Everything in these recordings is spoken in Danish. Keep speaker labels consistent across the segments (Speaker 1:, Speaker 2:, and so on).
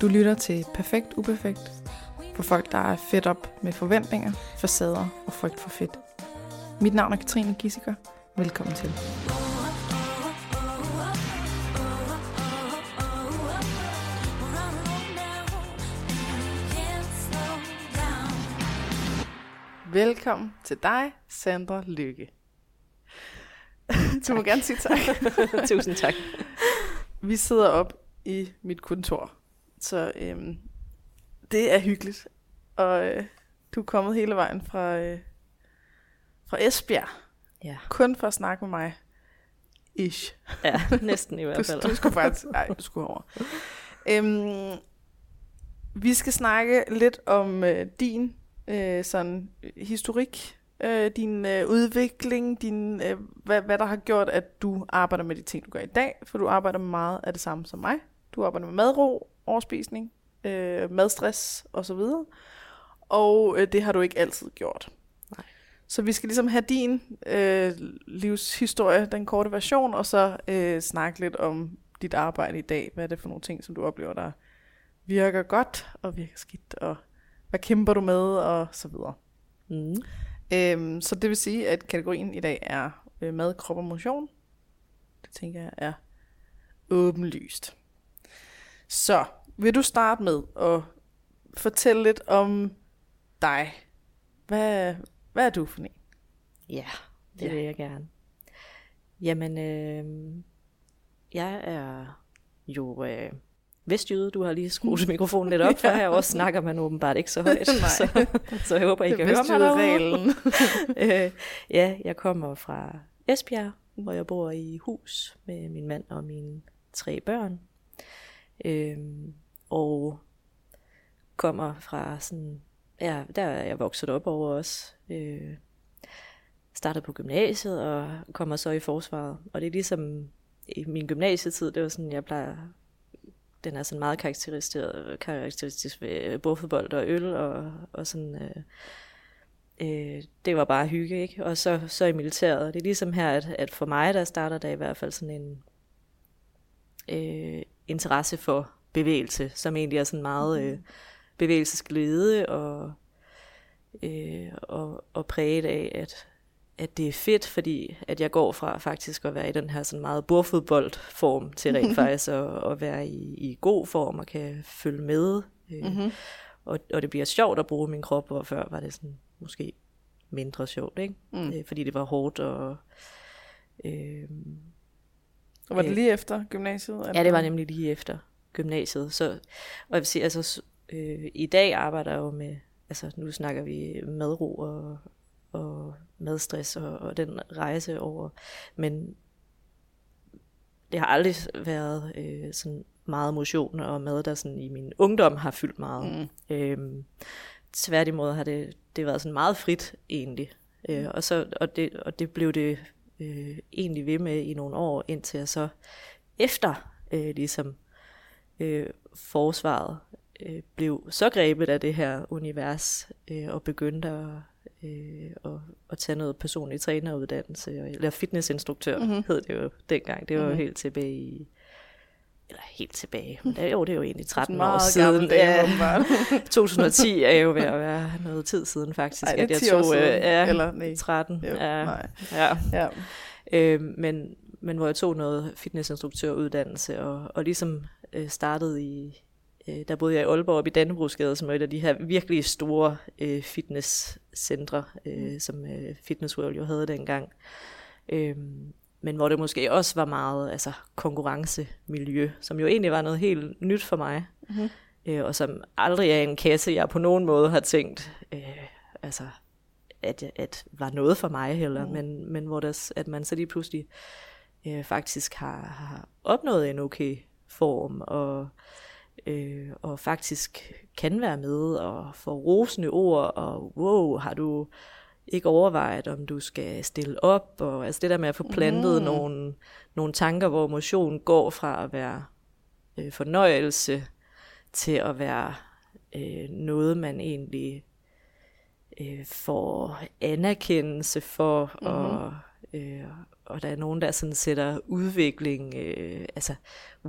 Speaker 1: Du lytter til Perfekt Uperfekt for folk, der er fedt op med forventninger, facader og frygt for fedt. Mit navn er Katrine Gissiker. Velkommen til. Velkommen til dig, Sandra Lykke. du må gerne sige tak.
Speaker 2: Tusind tak.
Speaker 1: Vi sidder op i mit kontor, så øhm, det er hyggeligt. Og øh, du er kommet hele vejen fra, øh, fra Esbjerg,
Speaker 2: Ja,
Speaker 1: kun for at snakke med mig. Ish.
Speaker 2: ja næsten i hvert fald.
Speaker 1: Du, du skulle faktisk... Nej, du skulle over. Øhm, vi skal snakke lidt om øh, din øh, sådan historik, øh, din øh, udvikling, din, øh, hvad, hvad der har gjort, at du arbejder med de ting, du gør i dag, for du arbejder med meget af det samme som mig. Du arbejder med madro, overspisning, øh, madstress osv. Og øh, det har du ikke altid gjort.
Speaker 2: Nej.
Speaker 1: Så vi skal ligesom have din øh, livshistorie, den korte version, og så øh, snakke lidt om dit arbejde i dag. Hvad er det for nogle ting, som du oplever, der virker godt og virker skidt, og hvad kæmper du med, og så videre.
Speaker 2: Mm.
Speaker 1: Øhm, så det vil sige, at kategorien i dag er øh, mad, krop og motion. Det tænker jeg er åbenlyst. Så vil du starte med at fortælle lidt om dig? Hvad, hvad er du for en?
Speaker 2: Ja, det
Speaker 1: Ja.
Speaker 2: vil jeg gerne. Jamen, øh, jeg er jo øh, vestjyde. Du har lige skruet mikrofonen lidt op, for herovre snakker man åbenbart ikke så højt. Så, så jeg håber, I kan høre mig øh, ja, jeg kommer fra Esbjerg, hvor jeg bor i hus med min mand og mine tre børn. Øh, og kommer fra sådan, ja, der er jeg vokset op over også. Øh, startede på gymnasiet og kommer så i forsvaret. Og det er ligesom i min gymnasietid, det var sådan, jeg plejer, den er sådan meget karakteristisk, karakteristisk ved bordfodbold og øl og, og sådan, øh, øh, det var bare hygge, ikke? Og så, så i militæret. Det er ligesom her, at, at for mig, der starter der i hvert fald sådan en øh, interesse for bevægelse, som egentlig er sådan meget øh, bevægelsesglæde og, øh, og, og præget af, at, at det er fedt, fordi at jeg går fra faktisk at være i den her sådan meget bordfodboldform til rent faktisk at, at være i, i god form og kan følge med. Øh,
Speaker 1: Mm-hmm.
Speaker 2: og, og det bliver sjovt at bruge min krop, hvor før var det sådan måske mindre sjovt, ikke?
Speaker 1: Mm.
Speaker 2: Øh, fordi det var hårdt og... Øh,
Speaker 1: Og var det
Speaker 2: Øh.
Speaker 1: lige efter gymnasiet?
Speaker 2: ja, det var nemlig lige efter gymnasiet. Så, og jeg vil sige, altså, øh, i dag arbejder jeg jo med, altså nu snakker vi madro og, og madstress og, og den rejse over, men det har aldrig været øh, sådan meget motion og mad, der sådan i min ungdom har fyldt meget.
Speaker 1: Mm.
Speaker 2: Øhm, tværtimod har det, det været sådan meget frit egentlig. Øh, og, så, og, det, og det blev det øh, egentlig ved med i nogle år, indtil jeg så efter øh, ligesom øh, forsvaret øh, blev så grebet af det her univers øh, og begyndte at, øh, at, at tage noget personlig træneruddannelse, eller fitnessinstruktør
Speaker 1: Mhm.
Speaker 2: mm-hmm. hed det jo dengang. Det var
Speaker 1: Mhm.
Speaker 2: helt tilbage i eller helt tilbage, men det, er- jo, det er jo egentlig 13 år siden.
Speaker 1: dame,
Speaker 2: Ja,
Speaker 1: åbenbart.
Speaker 2: 2010 er jo ved at være noget tid siden faktisk.
Speaker 1: Ej,
Speaker 2: at jeg
Speaker 1: 10 år
Speaker 2: tog, øh,
Speaker 1: siden.
Speaker 2: ja,
Speaker 1: Eller nej.
Speaker 2: 13.
Speaker 1: Jo,
Speaker 2: ja,
Speaker 1: nej.
Speaker 2: ja.
Speaker 1: Ja.
Speaker 2: Øh, men, men hvor jeg tog noget fitnessinstruktøruddannelse og, og ligesom øh, startede i, øh, der boede jeg i Aalborg op i Dannebrogsgade, som er et af de her virkelig store øh, fitnesscentre, øh, som øh, Fitness World jo havde dengang. Øh, men hvor det måske også var meget altså, konkurrencemiljø, som jo egentlig var noget helt nyt for mig.
Speaker 1: Mhm.
Speaker 2: Øh, og som aldrig er en kasse, jeg på nogen måde har tænkt, øh, altså, at, at var noget for mig heller, mm. men, men hvor der, at man så lige pludselig øh, faktisk har, har opnået en okay form, og, øh, og faktisk kan være med, og få rosende ord, og wow, har du ikke overvejet, om du skal stille op, og altså det der med at få plantet
Speaker 1: Mm.
Speaker 2: mm. nogle, nogle tanker, hvor motion går fra at være øh, fornøjelse til at være øh, noget, man egentlig øh, får anerkendelse for, mm-hmm. og, øh, og der er nogen, der sådan sætter udvikling, øh, altså,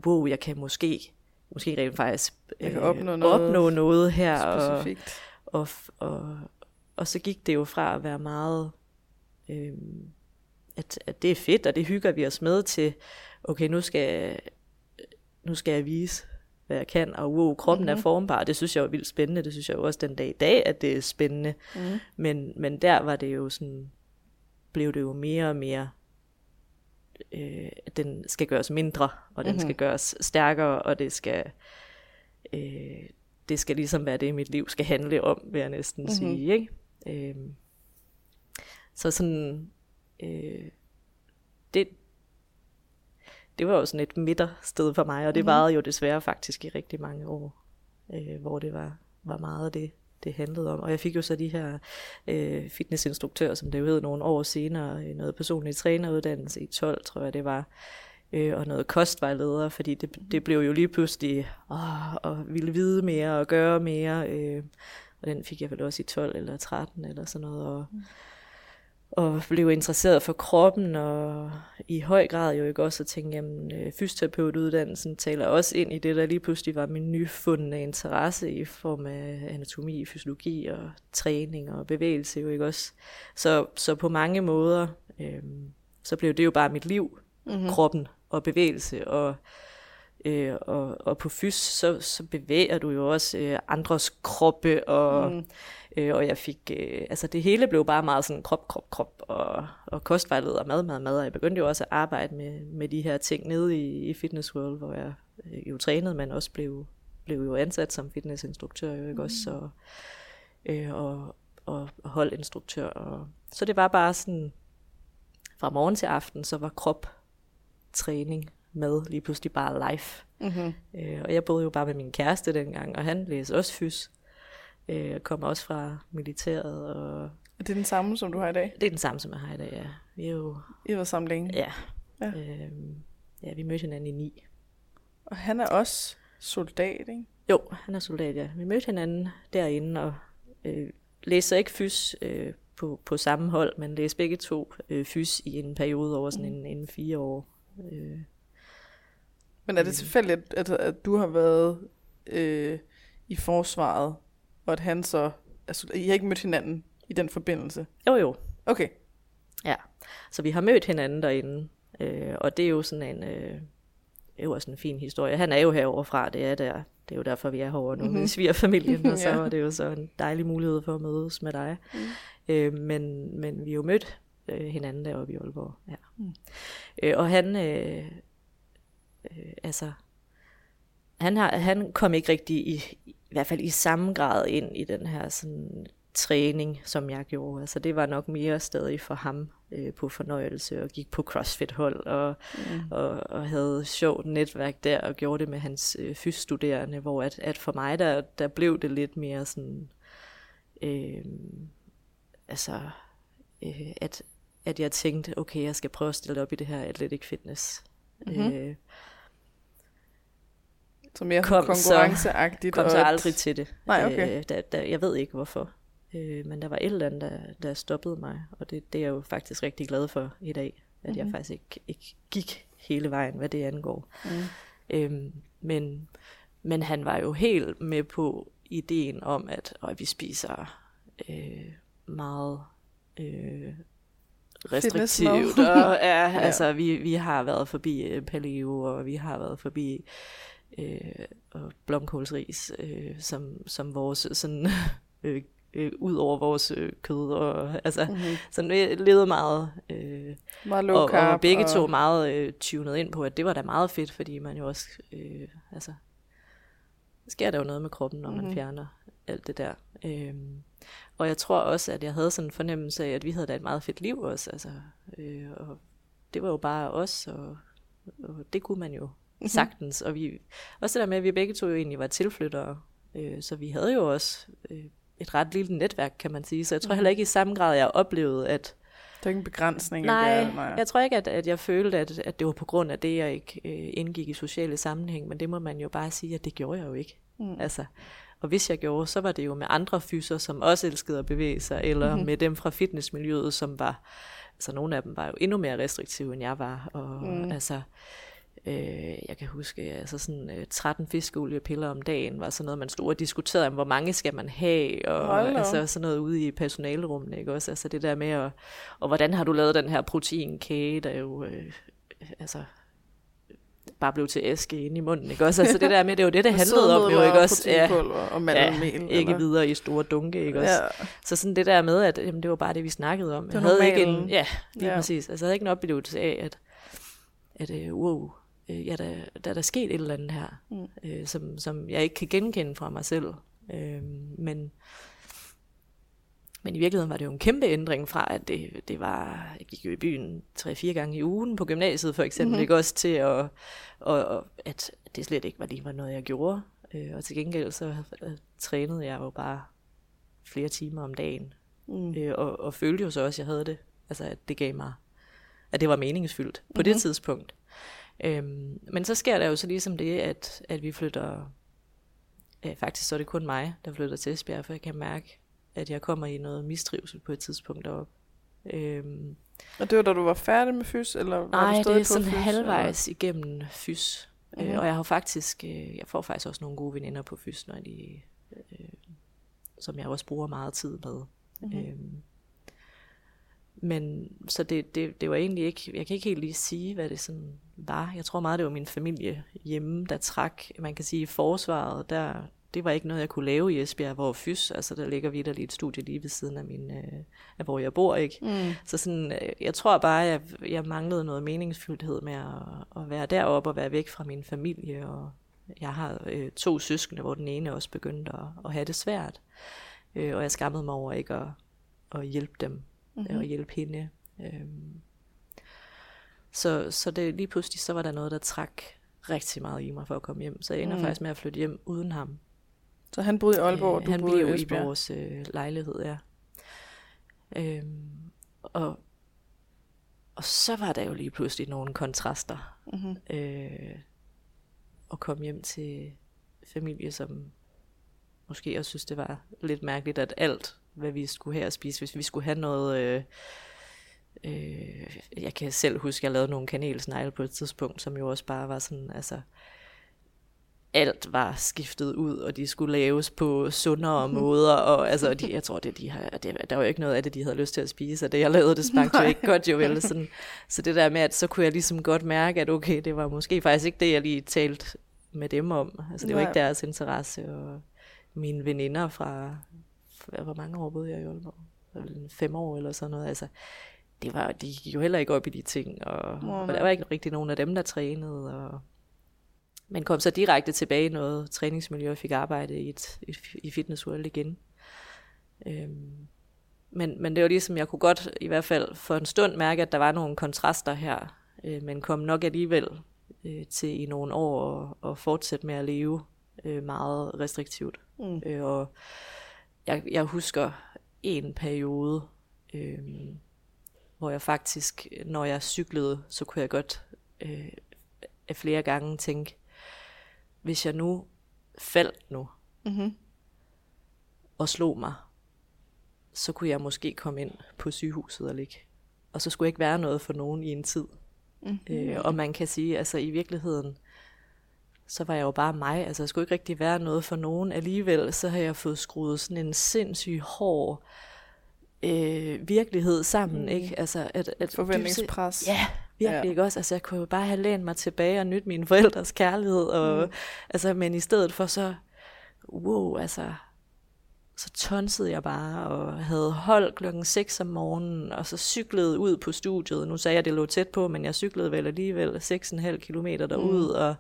Speaker 2: wow, jeg kan måske måske rent faktisk
Speaker 1: Jeg kan opnå noget
Speaker 2: opnå noget her.
Speaker 1: Specifikt.
Speaker 2: og, og, og så gik det jo fra at være meget, øh, at, at det er fedt, og det hygger vi os med til, okay, nu skal, nu skal jeg vise, hvad jeg kan, og wow, kroppen mm-hmm. er formbar, det synes jeg er vildt spændende, det synes jeg jo også den dag i dag, at det er spændende,
Speaker 1: Mm.
Speaker 2: men, men der var det jo sådan, blev det jo mere og mere, øh, at den skal gøres mindre, og den
Speaker 1: Mhm.
Speaker 2: skal gøres stærkere, og det skal, øh, det skal ligesom være det, mit liv skal handle om, vil jeg næsten
Speaker 1: Mhm.
Speaker 2: mm-hmm. sige. Ikke? Øh, så sådan, øh, det, det var jo sådan et midtersted for mig, og det
Speaker 1: Mhm.
Speaker 2: varede jo desværre faktisk i rigtig mange år, øh, hvor det var, var meget det, det handlede om. Og jeg fik jo så de her øh, fitnessinstruktører, som det jo hed nogle år senere, i noget personlig træneruddannelse i 12, tror jeg det var, øh, og noget kostvejleder, fordi det, det blev jo lige pludselig åh, og ville vide mere og gøre mere, øh, og den fik jeg vel også i 12 eller 13 eller sådan noget, og, og blev interesseret for kroppen, og i høj grad jo ikke også at tænke, jamen øh, fysioterapeutuddannelsen taler også ind i det, der lige pludselig var min nyfundne interesse i form af anatomi, fysiologi og træning og bevægelse jo ikke også. Så, så på mange måder, øh, så blev det jo bare mit liv,
Speaker 1: Mm-hmm.
Speaker 2: kroppen og bevægelse, og, øh, og, og på fys, så, så bevæger du jo også øh, andres kroppe, og,
Speaker 1: Mm.
Speaker 2: mm. øh, og jeg fik, øh, altså det hele blev bare meget sådan krop, krop, krop, og, og kostvejleder, mad, mad, mad, og jeg begyndte jo også at arbejde med, med de her ting nede i, i Fitness World, hvor jeg øh, jo trænede, men også blev, blev jo ansat som fitnessinstruktør, jo ikke også, så, øh, og, og holdinstruktør, og, så det var bare sådan, fra morgen til aften, så var krop træning med lige pludselig bare live.
Speaker 1: Mm-hmm.
Speaker 2: Øh, og jeg boede jo bare med min kæreste dengang, og han læste også fys. Øh, og kom også fra militæret, og
Speaker 1: Er det den samme, som du har i dag?
Speaker 2: det er den samme, som jeg har i dag, ja. Vi er jo,
Speaker 1: I været sammen længe.
Speaker 2: ja.
Speaker 1: Ja.
Speaker 2: Øh, ja vi mødte hinanden i ni.
Speaker 1: Og han er også soldat, ikke?
Speaker 2: Jo, han er soldat, ja. Vi mødte hinanden derinde, og øh, læste så ikke fys øh, på, på samme hold, men læste begge to øh, fys i en periode over sådan en, en fire år. Øh,
Speaker 1: Men er det tilfældigt, at, at du har været øh, i forsvaret, og at han så... Altså, I har ikke mødt hinanden i den forbindelse?
Speaker 2: jo, jo,
Speaker 1: Okay.
Speaker 2: Ja, så vi har mødt hinanden derinde, øh, og det er jo sådan en, øh, det er jo også en fin historie. Han er jo herovre fra, det er der. Det er jo derfor, vi er herovre nu
Speaker 1: Mhm.
Speaker 2: med svigerfamilien, og så
Speaker 1: Ja.
Speaker 2: var det jo så en dejlig mulighed for at mødes med dig.
Speaker 1: Mm.
Speaker 2: Øh, men, men vi har jo mødt øh, hinanden deroppe i Aalborg. Ja.
Speaker 1: Mm.
Speaker 2: Øh, og han, øh, øh, altså, han, har, han kom ikke rigtig i, i hvert fald i samme grad ind i den her sådan, træning, som jeg gjorde. Altså det var nok mere stadig for ham øh, på fornøjelse og gik på CrossFit-hold og,
Speaker 1: Mm.
Speaker 2: og, og havde sjovt netværk der og gjorde det med hans øh, fysstuderende, hvor at, at for mig der, der blev det lidt mere sådan, øh, altså øh, at, at jeg tænkte, okay, jeg skal prøve at stille op i det her athletic fitness.
Speaker 1: Mhm.
Speaker 2: Øh,
Speaker 1: Så mere
Speaker 2: Kom
Speaker 1: kom
Speaker 2: så-
Speaker 1: konkurrenceagtigt.
Speaker 2: kom
Speaker 1: og
Speaker 2: så
Speaker 1: at-
Speaker 2: aldrig til det.
Speaker 1: Nej, okay.
Speaker 2: Øh, der, der, jeg ved ikke hvorfor. Øh, men der var et eller andet, der, der stoppede mig, og det, det er jeg jo faktisk rigtig glad for i dag, at mm-hmm. jeg faktisk ikke, ikke gik hele vejen, hvad det angår.
Speaker 1: Mm.
Speaker 2: Øhm, men, men han var jo helt med på ideen om, at og vi spiser øh, meget øh, restriktivt. Og, ja,
Speaker 1: Ja.
Speaker 2: altså, vi, vi har været forbi øh, paleo, og vi har været forbi øh, og blomkålsris, øh, som, som vores sådan, øh, øh, ud over vores øh, kød. Og, altså,
Speaker 1: Mm-hmm.
Speaker 2: sådan vi levede meget øh,
Speaker 1: Meget low
Speaker 2: og, og
Speaker 1: carb.
Speaker 2: begge to meget øh, tunet ind på, at det var da meget fedt, fordi man jo også, øh, altså, sker der jo noget med kroppen, når man
Speaker 1: Mhm.
Speaker 2: mm-hmm. fjerner alt det der. Øhm, og jeg tror også, at jeg havde sådan en fornemmelse af, at vi havde da et meget fedt liv også, altså, øh, og det var jo bare os, og, og det kunne man jo
Speaker 1: Mhm.
Speaker 2: sagtens, og vi, også det der med, at vi begge to jo egentlig var tilflyttere, øh, så vi havde jo også øh, et ret lille netværk, kan man sige, så jeg tror
Speaker 1: Mhm.
Speaker 2: heller ikke i samme grad, jeg oplevede, at
Speaker 1: Der er ingen begrænsning.
Speaker 2: Nej,
Speaker 1: Der, nej.
Speaker 2: jeg tror ikke, at, at jeg følte, at, at det var på grund af det, jeg ikke øh, indgik i sociale sammenhæng, men det må man jo bare sige, at det gjorde jeg jo ikke.
Speaker 1: Mm.
Speaker 2: Altså, og hvis jeg gjorde, så var det jo med andre fyser, som også elskede at bevæge sig, eller
Speaker 1: Mhm.
Speaker 2: mm-hmm. med dem fra fitnessmiljøet, som var, altså nogle af dem var jo endnu mere restriktive, end jeg var, og
Speaker 1: Mm.
Speaker 2: altså, Øh, jeg kan huske, altså sådan øh, 13 fiskeoliepiller om dagen var sådan noget, man stod og diskuterede om, hvor mange skal man have, og altså sådan noget ude i personalrummet, ikke også? Altså det der med, at, og hvordan har du lavet den her proteinkage, der jo, øh, altså bare blev til æske inde i munden, ikke også? Altså det der med, det er jo det, det handlede om, jo, ikke også?
Speaker 1: Ja, og ja,
Speaker 2: ikke eller? videre i store dunke, ikke også? Ja. Så sådan det der med, at jamen, det var bare det, vi snakkede om.
Speaker 1: Jeg havde
Speaker 2: ikke en, ja, lige ja. præcis. Altså jeg havde ikke en oplevelse af, at, at uh, wow, øh, ja, der, der er der sket et eller andet her, mm. øh, som, som jeg ikke kan genkende fra mig selv. Øh, men, men i virkeligheden var det jo en kæmpe ændring fra, at det, det var, jeg gik jo i byen tre-fire gange i ugen på gymnasiet for eksempel, mm-hmm. ikke også til at, og, at det slet ikke var lige var noget, jeg gjorde. Øh, og til gengæld så øh, trænede jeg jo bare flere timer om dagen. Mm. Øh, og, og følte jo så også, at jeg havde det. Altså, at det gav mig, at det var meningsfyldt på mm-hmm. det tidspunkt. Øhm, men så sker der jo så ligesom det, at, at vi flytter, øh, faktisk så er det kun mig, der flytter til Esbjerg, for jeg kan mærke, at jeg kommer i noget mistrivsel på et tidspunkt deroppe. Øhm,
Speaker 1: og det var da du var færdig med fys, eller var
Speaker 2: nej,
Speaker 1: du stadig
Speaker 2: det er sådan
Speaker 1: fys,
Speaker 2: halvvejs eller? igennem fys. Mm-hmm. Øh, og jeg har faktisk, øh, jeg får faktisk også nogle gode veninder på fys, når de, øh, som jeg også bruger meget tid med. Mm-hmm. Øhm, men så det, det, det var egentlig ikke, jeg kan ikke helt lige sige, hvad det sådan var. Jeg tror meget, det var min familie hjemme, der trak, man kan sige, forsvaret, der, det var ikke noget, jeg kunne lave i Esbjerg, hvor Fys, altså der ligger videre lige et studie lige ved siden af, min, øh, af hvor jeg bor, ikke? Mm. Så sådan, øh, jeg tror bare, jeg, jeg manglede noget meningsfyldthed med at, at være deroppe og være væk fra min familie, og jeg har øh, to søskende, hvor den ene også begyndte at, at have det svært, øh, og jeg skammede mig over ikke at, at hjælpe dem mm-hmm. og hjælpe hende. Øhm, så, så det, lige pludselig så var der noget, der trak rigtig meget i mig for at komme hjem. Så jeg ender mm. faktisk med at flytte hjem uden ham.
Speaker 1: Så han boede i Aalborg, og
Speaker 2: øh, du
Speaker 1: han
Speaker 2: boede
Speaker 1: i
Speaker 2: i vores øh, lejlighed, ja. Øhm, og, og så var der jo lige pludselig nogle kontraster. Mm-hmm. Øh, at komme hjem til familie, som måske også synes, det var lidt mærkeligt, at alt hvad vi skulle have at spise, hvis vi skulle have noget... Øh, øh, jeg kan selv huske, at jeg lavede nogle kanelsnegle på et tidspunkt, som jo også bare var sådan, altså alt var skiftet ud, og de skulle laves på sundere måder, og altså, de, jeg tror, det, de har, det, der var jo ikke noget af det, de havde lyst til at spise, og det jeg lavede, det smagte jo ikke godt jo vel, sådan, så det der med, at så kunne jeg ligesom godt mærke, at okay, det var måske faktisk ikke det, jeg lige talte med dem om, altså det var ikke deres interesse, og mine veninder fra, hvor mange år boede jeg i Aalborg? Fem år eller sådan noget. Altså, det var, de gik jo heller ikke op i de ting, og, oh, og der var ikke rigtig nogen af dem, der trænede. Og, men kom så direkte tilbage i noget træningsmiljø og fik arbejde i, et, i, i Fitness World igen. Øhm, men, men det var ligesom, jeg kunne godt i hvert fald for en stund mærke, at der var nogle kontraster her, øh, men kom nok alligevel øh, til i nogle år at, at fortsætte med at leve øh, meget restriktivt. Mm. Øh, og jeg, jeg husker en periode, øh, hvor jeg faktisk, når jeg cyklede, så kunne jeg godt øh, flere gange tænke, hvis jeg nu faldt nu, mm-hmm. og slog mig, så kunne jeg måske komme ind på sygehuset og ligge. Og så skulle jeg ikke være noget for nogen i en tid. Mm-hmm. Øh, og man kan sige, altså i virkeligheden, så var jeg jo bare mig. Altså, jeg skulle ikke rigtig være noget for nogen. Alligevel, så har jeg fået skruet sådan en sindssyg hård øh, virkelighed sammen, mm. ikke? Altså,
Speaker 1: at, at Forventningspres.
Speaker 2: Ja, virkelig ja. ikke også. Altså, jeg kunne bare have lænt mig tilbage og nyt mine forældres kærlighed, og, mm. altså, men i stedet for så, wow, altså, så tonsede jeg bare, og havde hold klokken 6 om morgenen, og så cyklede ud på studiet. Nu sagde jeg, at det lå tæt på, men jeg cyklede vel alligevel 6,5 kilometer derud, mm. og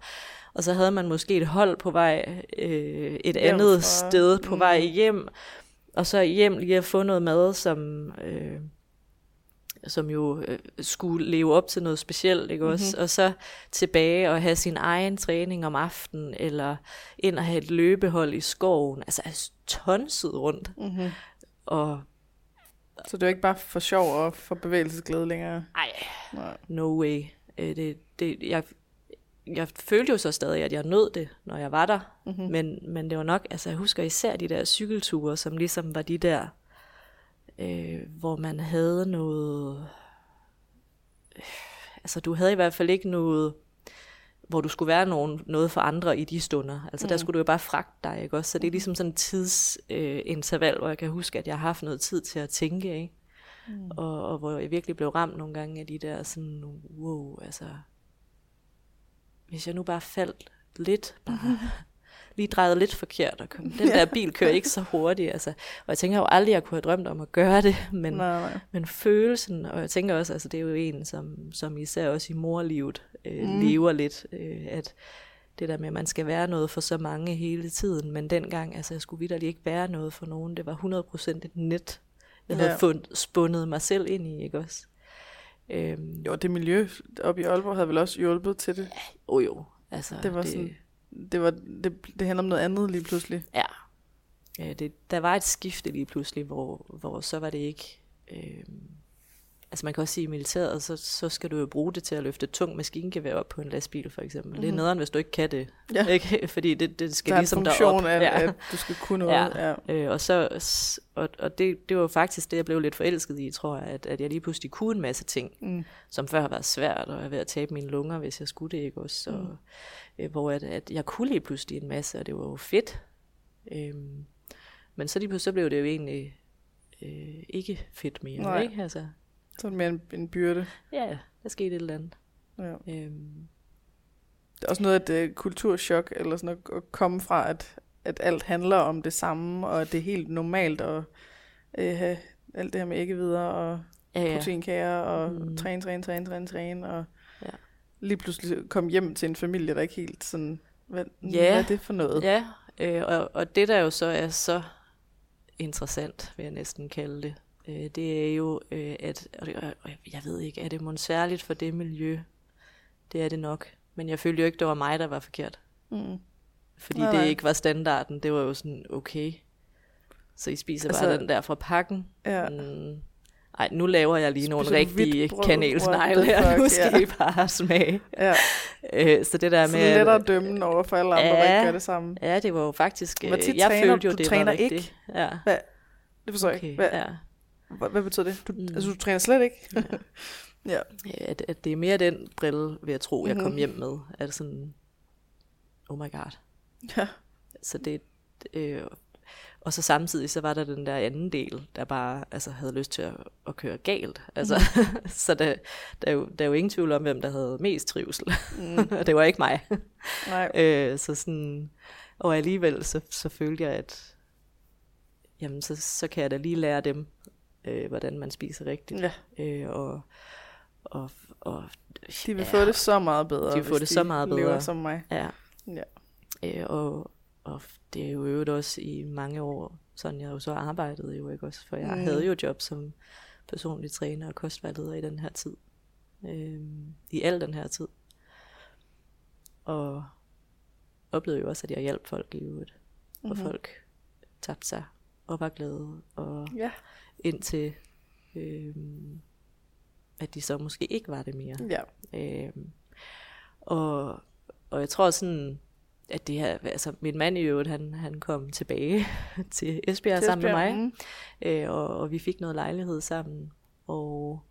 Speaker 2: og så havde man måske et hold på vej øh, et hjem andet sted på mm. vej hjem, og så hjem lige at få noget mad, som, øh, som jo øh, skulle leve op til noget specielt, ikke mm-hmm. også? Og så tilbage og have sin egen træning om aftenen, eller ind og have et løbehold i skoven, altså tonset rundt. Mm-hmm. Og
Speaker 1: så det er ikke bare for sjov og for bevægelsesglæde længere?
Speaker 2: Nej, no way. Øh, det, det, jeg jeg følte jo så stadig, at jeg nød det, når jeg var der. Mm-hmm. Men, men det var nok, altså jeg husker især de der cykelture, som ligesom var de der, øh, hvor man havde noget, øh, altså du havde i hvert fald ikke noget hvor du skulle være nogen, noget for andre i de stunder. Altså mm. der skulle du jo bare fragte dig, ikke også? Så det er
Speaker 1: Mm.
Speaker 2: ligesom sådan en tidsinterval, øh, hvor jeg kan huske, at jeg har haft noget tid til at tænke, ikke?
Speaker 1: Mm.
Speaker 2: Og, og hvor jeg virkelig blev ramt nogle gange af de der sådan, wow, altså, hvis jeg nu bare faldt lidt, bare lige drejet lidt forkert, og kom, den der bil kører ikke så hurtigt, altså. Og jeg tænker jo aldrig, jeg kunne have drømt om at gøre det, men,
Speaker 1: Nej, nej.
Speaker 2: men følelsen, og jeg tænker også, altså det er jo en, som, som især også i morlivet øh, mm. lever lidt, øh, at det der med, at man skal være noget for så mange hele tiden, men dengang, altså jeg skulle vidderligt ikke være noget for nogen, det var 100% et net, jeg havde
Speaker 1: Ja.
Speaker 2: fundet, spundet mig selv ind i, ikke også? Øhm,
Speaker 1: Jo, det miljø oppe i Aalborg havde vel også hjulpet til det.
Speaker 2: jo jo, altså
Speaker 1: Det var sådan, det, var, det, det handler om noget andet lige pludselig.
Speaker 2: Ja. Øh, det, der var et skifte lige pludselig, hvor, hvor så var det ikke... Øh, altså man kan også sige, i militæret, så, så skal du jo bruge det til at løfte et tungt maskingevær op på en lastbil, for eksempel. Mm-hmm. Det er nederen, hvis du ikke kan det.
Speaker 1: Ja.
Speaker 2: Ikke? Fordi det, det skal
Speaker 1: der er
Speaker 2: ligesom derop.
Speaker 1: af, at du skal kunne noget. Ja. ja.
Speaker 2: Øh, og så, og, og det, det var faktisk det, jeg blev lidt forelsket i, tror jeg, at, at jeg lige pludselig kunne en masse ting,
Speaker 1: Mm.
Speaker 2: som før har været svært, og jeg er ved at tabe mine lunger, hvis jeg skulle det, ikke også? Og, øh, hvor at, at jeg kunne lige pludselig en masse, og det var jo fedt. Øhm, men så lige pludselig så blev det jo egentlig øh, ikke fedt mere,
Speaker 1: Nej.
Speaker 2: ikke? Altså,
Speaker 1: Så er det mere en, en byrde.
Speaker 2: ja, der skete et eller andet.
Speaker 1: Ja.
Speaker 2: Øhm,
Speaker 1: Det er også noget af et øh, kulturschok, eller sådan at, at komme fra, at, at alt handler om det samme, og at det er helt normalt at øh, have alt det her med æggevidere og
Speaker 2: ja, ja.
Speaker 1: proteinkager og
Speaker 2: mm.
Speaker 1: træne, træne, træne, træne, træne, og
Speaker 2: Ja.
Speaker 1: lige pludselig komme hjem til en familie, der ikke helt sådan, hvad,
Speaker 2: Ja.
Speaker 1: hvad er det for noget?
Speaker 2: Ja, øh, og, og det der jo så er så interessant, vil jeg næsten kalde det, øh, det er jo, øh, at, og jeg ved ikke, er det måske særligt for det miljø? Det er det nok. Men jeg følte jo ikke, det var mig, der var forkert.
Speaker 1: Mm.
Speaker 2: Fordi
Speaker 1: Nej,
Speaker 2: det ikke var standarden. Det var jo sådan, okay. Så I spiser
Speaker 1: Altså-
Speaker 2: bare den der fra pakken.
Speaker 1: Ja.
Speaker 2: Mm. Ej, nu laver jeg lige nogle rigtige kanelsnegle her. Nu skal
Speaker 1: ja.
Speaker 2: I bare smage.
Speaker 1: ja.
Speaker 2: Øh, så det der
Speaker 1: Så
Speaker 2: med...
Speaker 1: det er lettere dømmende over for alle andre, der
Speaker 2: Ja.
Speaker 1: ikke gør det samme.
Speaker 2: Ja, det var jo faktisk...
Speaker 1: Hvor
Speaker 2: øh,
Speaker 1: tit
Speaker 2: jeg
Speaker 1: træner
Speaker 2: følte jo,
Speaker 1: du?
Speaker 2: Det
Speaker 1: træner
Speaker 2: var
Speaker 1: ikke?
Speaker 2: rigtigt. Ja.
Speaker 1: Det forstår jeg
Speaker 2: Okay,
Speaker 1: ikke. Hvad,
Speaker 2: ja.
Speaker 1: Hvad, hvad betyder det? Du,
Speaker 2: Mm.
Speaker 1: mm. Altså, du træner slet ikke? ja.
Speaker 2: At, at det er mere den brille, vil jeg tro, jeg kom
Speaker 1: Mhm.
Speaker 2: hjem med. At sådan, oh my god.
Speaker 1: ja.
Speaker 2: Så det, øh, og så samtidig, så var der den der anden del, der bare altså, havde lyst til at, at køre galt. Altså, så der, der, er jo, der er jo ingen tvivl om, hvem der havde mest trivsel.
Speaker 1: Mm.
Speaker 2: og det var ikke mig.
Speaker 1: Nej.
Speaker 2: øh, så sådan, og alligevel så, så følte jeg, at jamen, så, så kan jeg da lige lære dem, øh, hvordan man spiser rigtigt.
Speaker 1: Ja.
Speaker 2: Øh, og, og, og
Speaker 1: De vil
Speaker 2: ja,
Speaker 1: få det så meget bedre,
Speaker 2: De vil få det så meget bedre.
Speaker 1: som mig.
Speaker 2: Ja.
Speaker 1: Ja.
Speaker 2: Øh, og, og det er jo øvrigt også i mange år, sådan jeg jo så arbejdede jo ikke også, for jeg
Speaker 1: Mm.
Speaker 2: havde jo job som personlig træner og kostvejleder i den her tid. Øh, I al den her tid. Og oplevede jo også, at jeg hjalp folk i øvrigt. Mm-hmm. Og
Speaker 1: Mhm.
Speaker 2: folk tabte sig og var glade. Og
Speaker 1: Ja.
Speaker 2: indtil øh, at de så måske ikke var det mere.
Speaker 1: Ja.
Speaker 2: Øh, og, og jeg tror sådan, at det her, altså min mand i øvrigt, han, han kom tilbage til Esbjerg
Speaker 1: Til
Speaker 2: sammen med
Speaker 1: Esbjerg,
Speaker 2: mig,
Speaker 1: mm.
Speaker 2: øh, og, og vi fik noget lejlighed sammen, og,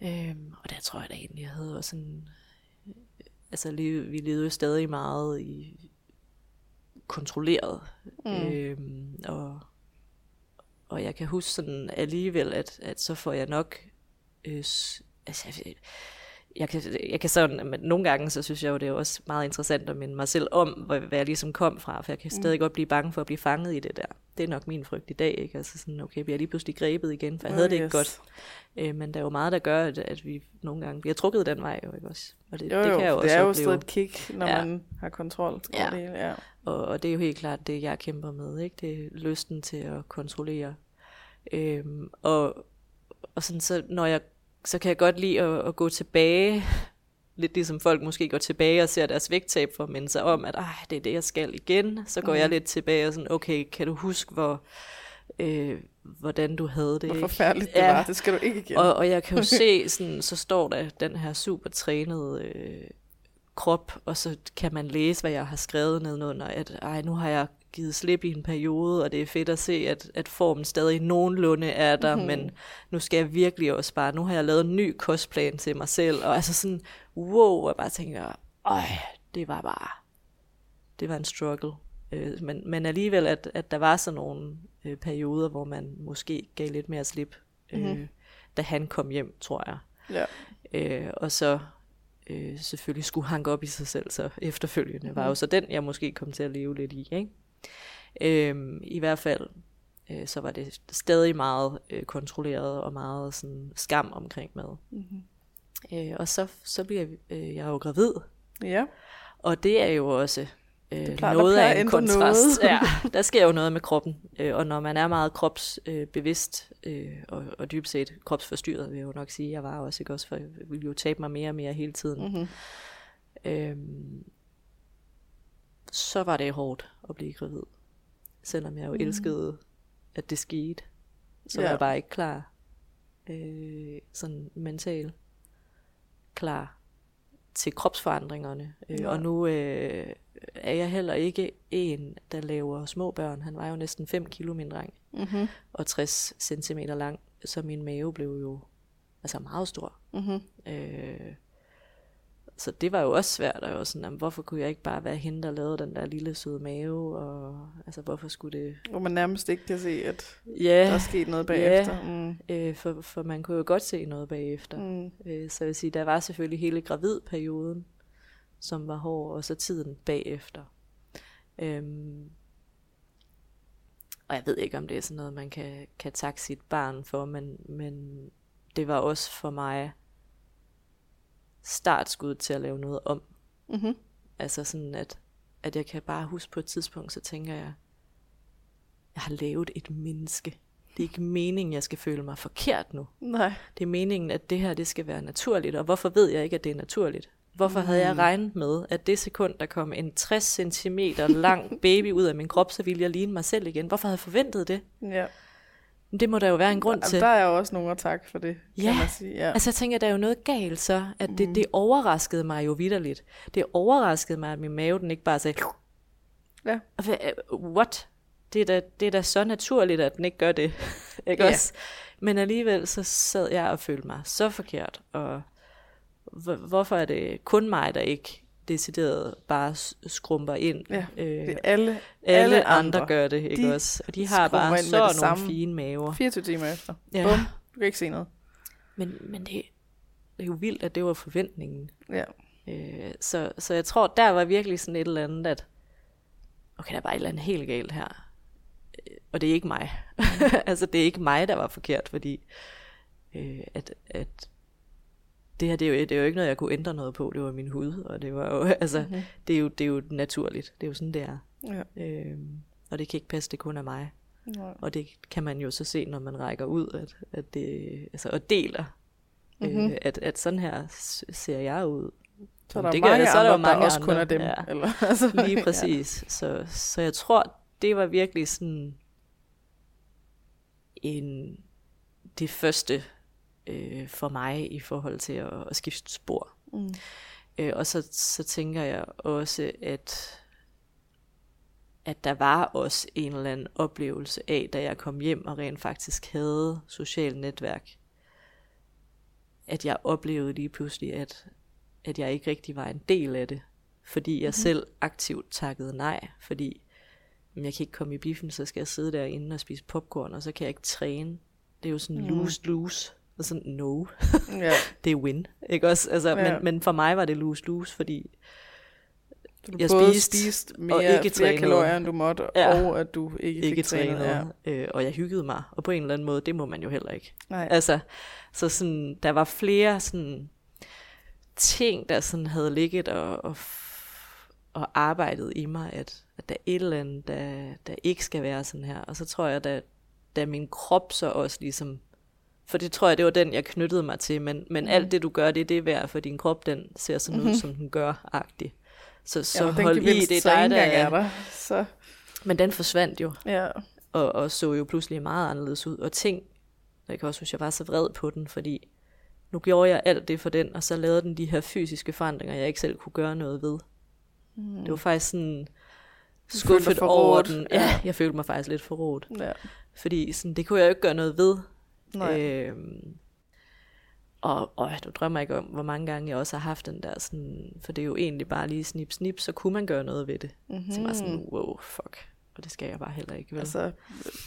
Speaker 2: øh, og der tror jeg da egentlig, jeg havde også sådan, altså vi levede jo stadig meget i kontrolleret,
Speaker 1: Mm.
Speaker 2: øh, og, og jeg kan huske sådan alligevel, at, at så får jeg nok, øh, altså jeg, jeg kan, jeg kan sådan, men nogle gange, så synes jeg jo, det er også meget interessant at minde mig selv om, hvor, hvad jeg ligesom kom fra, for jeg kan stadig godt blive bange for at blive fanget i det der. Det er nok min frygt i dag, ikke? Altså sådan, okay, bliver jeg lige pludselig grebet igen, for jeg havde
Speaker 1: Oh,
Speaker 2: det ikke
Speaker 1: yes.
Speaker 2: godt. Øh, men der er jo meget, der gør, at, at vi nogle gange bliver trukket den vej, jo ikke også? Og det,
Speaker 1: Jo,
Speaker 2: det
Speaker 1: jo,
Speaker 2: kan jeg jo
Speaker 1: det
Speaker 2: også
Speaker 1: er jo
Speaker 2: opleve.
Speaker 1: stadig et kick, når
Speaker 2: Ja.
Speaker 1: man har kontrol
Speaker 2: Ja.
Speaker 1: det hele. Ja.
Speaker 2: Og, og det er jo helt klart det, jeg kæmper med, ikke? Det er lysten til at kontrollere. Øhm, og, og sådan, så, når jeg, så kan jeg godt lide at, at gå tilbage, lidt ligesom folk måske går tilbage og ser deres vægttab for at minde sig om, at Ej, det er det, jeg skal igen. Så går
Speaker 1: Mhm.
Speaker 2: jeg lidt tilbage og sådan, okay, kan du huske, hvor, øh, hvordan du havde det?
Speaker 1: Hvor
Speaker 2: ikke?
Speaker 1: forfærdeligt det
Speaker 2: Ja.
Speaker 1: var. Det skal du ikke igen.
Speaker 2: Og, og jeg kan jo se, sådan, så står der den her super trænede øh, krop, og så kan man læse, hvad jeg har skrevet nedenunder, at ej, nu har jeg givet slip i en periode, og det er fedt at se, at, at formen stadig nogenlunde er der, mm-hmm. men nu skal jeg virkelig også bare, nu har jeg lavet en ny kostplan til mig selv, og altså sådan, wow, jeg bare tænker, øj, det var bare, det var en struggle. Øh, men, men alligevel, at, at der var sådan nogle øh, perioder, hvor man måske gav lidt mere slip, øh, mm-hmm. da han kom hjem, tror jeg.
Speaker 1: Ja.
Speaker 2: Øh, og så øh, selvfølgelig skulle hanke op i sig selv, så efterfølgende var jo så den, jeg måske kom til at leve lidt i. Ikke? Øh, I hvert fald, øh, så var det stadig meget øh, kontrolleret og meget sådan skam omkring mad. Mm-hmm. Øh, og så, så bliver øh, jeg jo gravid.
Speaker 1: Ja.
Speaker 2: Og det er jo også øh,
Speaker 1: plejer-
Speaker 2: noget af en kontrast.
Speaker 1: noget.
Speaker 2: ja, der sker jo noget med kroppen, øh, og når man er meget kropsbevidst øh, og, og dybt set kropsforstyrret, vil jeg jo nok sige, jeg var også, ikke også, for jeg ville jo tabe mig mere og mere hele tiden.
Speaker 1: Mm-hmm.
Speaker 2: Øhm, så var det hårdt at blive gravid. Selvom jeg jo elskede, at det skete, så var
Speaker 1: Ja.
Speaker 2: jeg bare ikke klar. Øh, sådan mentalt klar til kropsforandringerne. Øh, og nu øh, er jeg heller ikke en, der laver små børn. Han var jo næsten 5 kilo min dreng,
Speaker 1: Mm-hmm.
Speaker 2: og 60 cm lang, så min mave blev jo altså meget stor.
Speaker 1: Mm-hmm.
Speaker 2: Øh, så det var jo også svært, og jeg var sådan, jamen, hvorfor kunne jeg ikke bare være hende, der lavede den der lille søde mave, og altså hvorfor skulle det...
Speaker 1: Hvor man nærmest ikke kan se, at
Speaker 2: Ja,
Speaker 1: der er sket noget bagefter. Mm.
Speaker 2: øh, for, for man kunne jo godt se noget bagefter.
Speaker 1: Mm.
Speaker 2: Øh, så jeg vil sige, der var selvfølgelig hele gravidperioden, som var hård, og så tiden bagefter. Øhm, og jeg ved ikke, om det er sådan noget, man kan, kan takke sit barn for, men, men det var også for mig startskud til at lave noget om.
Speaker 1: Mm-hmm.
Speaker 2: Altså sådan, at, at jeg kan bare huske på et tidspunkt, så tænker jeg, jeg har lavet et menneske. Det er ikke meningen, jeg skal føle mig forkert nu.
Speaker 1: Nej.
Speaker 2: Det er meningen, at det her det skal være naturligt, og hvorfor ved jeg ikke, at det er naturligt? Hvorfor havde jeg regnet med, at det sekund, der kom en 60 cm lang baby ud af min krop, så ville jeg ligne mig selv igen? Hvorfor havde jeg forventet det?
Speaker 1: Ja.
Speaker 2: Det må der jo være en grund
Speaker 1: Jamen,
Speaker 2: til.
Speaker 1: Der er jo også nogen at takke for det, kan
Speaker 2: Ja.
Speaker 1: man sige. Ja.
Speaker 2: Altså jeg tænker, der er jo noget galt så, at det, det overraskede mig jo vidderligt. Det overraskede mig, at min mave den ikke bare sagde,
Speaker 1: Ja.
Speaker 2: Hvad- what? Det er, da, det er da så naturligt, at den ikke gør det. ikke
Speaker 1: Ja.
Speaker 2: også? Men alligevel så sad jeg og følte mig så forkert. Og hvorfor er det kun mig, der ikke decideret bare skrumper ind?
Speaker 1: Ja,
Speaker 2: øh,
Speaker 1: Det er alle,
Speaker 2: alle,
Speaker 1: alle
Speaker 2: andre,
Speaker 1: andre.
Speaker 2: gør det, ikke
Speaker 1: De
Speaker 2: også? Og de har bare så nogle
Speaker 1: samme.
Speaker 2: fine maver.
Speaker 1: 24 timer efter.
Speaker 2: Ja.
Speaker 1: Bum. Du kan ikke se noget.
Speaker 2: Men, men det, det er jo vildt, at det var forventningen.
Speaker 1: Ja.
Speaker 2: Øh, så, så jeg tror, der var virkelig sådan et eller andet, at okay, der er bare et eller andet helt galt her. Øh, Og det er ikke mig. altså, det er ikke mig, der var forkert, fordi øh, at, at det her, det er, jo, det er jo ikke noget, jeg kunne ændre noget på. Det var min hud, og det var jo, altså,
Speaker 1: Mhm.
Speaker 2: mm-hmm. det, er jo, det er jo naturligt. Det er jo sådan, det er.
Speaker 1: Ja.
Speaker 2: Øh, og det kan ikke passe, det kun er mig.
Speaker 1: Nej.
Speaker 2: Og det kan man jo så se, når man rækker ud, at, at det, altså, og deler, mm-hmm.
Speaker 1: Mhm.
Speaker 2: øh, at, at sådan her ser jeg ud.
Speaker 1: Så er der
Speaker 2: det gør
Speaker 1: mange
Speaker 2: jeg, så er der jo
Speaker 1: andre, der
Speaker 2: mange
Speaker 1: også kun
Speaker 2: andre,
Speaker 1: er dem.
Speaker 2: ja.
Speaker 1: Eller, altså,
Speaker 2: Lige præcis. Så, så jeg tror, det var virkelig sådan en, det første øh, for mig i forhold til at, at skifte spor.
Speaker 1: Mm.
Speaker 2: Øh, og så, så tænker jeg også, at at der var også en eller anden oplevelse af, da jeg kom hjem og rent faktisk havde socialt netværk, at jeg oplevede lige pludselig, at, at jeg ikke rigtig var en del af det, fordi jeg mm-hmm. selv aktivt takkede nej, fordi "Men jeg kan ikke komme i biffen, så skal jeg sidde derinde og spise popcorn, og så kan jeg ikke træne. Det er jo sådan lose-lose. Og sådan, no,
Speaker 1: Ja.
Speaker 2: det er win. Ikke også? Altså,
Speaker 1: Ja.
Speaker 2: men, men for mig var det lose-lose, fordi
Speaker 1: du
Speaker 2: Jeg
Speaker 1: både
Speaker 2: spiste
Speaker 1: spiste
Speaker 2: og
Speaker 1: mere,
Speaker 2: ikke
Speaker 1: flere
Speaker 2: trænede.
Speaker 1: kalorier, end du måtte,
Speaker 2: Ja.
Speaker 1: og at du ikke,
Speaker 2: ikke
Speaker 1: fik trænet.
Speaker 2: trænede, ja. øh, og jeg hyggede mig, og på en eller anden måde, det må man jo heller ikke.
Speaker 1: Nej.
Speaker 2: Altså, så sådan, der var flere sådan ting, der sådan havde ligget og, og, og arbejdet i mig, at, at der er et eller andet, der, der ikke skal være sådan her. Og så tror jeg, da, da min krop så også ligesom, for det tror jeg, det var den, jeg knyttede mig til, men, men mm. alt det, du gør, det er det værd, for din krop, den ser sådan ud, som den gør, agtig. Så, så
Speaker 1: ja,
Speaker 2: hold i, det er dig, der
Speaker 1: er
Speaker 2: er.
Speaker 1: der. Så,
Speaker 2: Men den forsvandt jo
Speaker 1: ja.
Speaker 2: og, og så jo pludselig meget anderledes ud. Og ting, jeg kan også synes, jeg var så vred på den, fordi nu gjorde jeg alt det for den, og så lavede den de her fysiske forandringer, jeg ikke selv kunne gøre noget ved. Mm. Det var faktisk sådan, skuffet over den. Ja, jeg følte mig faktisk lidt forrådt.
Speaker 1: Ja.
Speaker 2: Fordi sådan, det kunne jeg jo ikke gøre noget ved.
Speaker 1: Nej.
Speaker 2: Øhm, og, og du drømmer ikke om, hvor mange gange jeg også har haft den der sådan, for det er jo egentlig bare lige snip, snip, så kunne man gøre noget ved det. Mm-hmm. Så var sådan, wow, fuck. Og det skal jeg bare heller ikke, vel?
Speaker 1: Altså,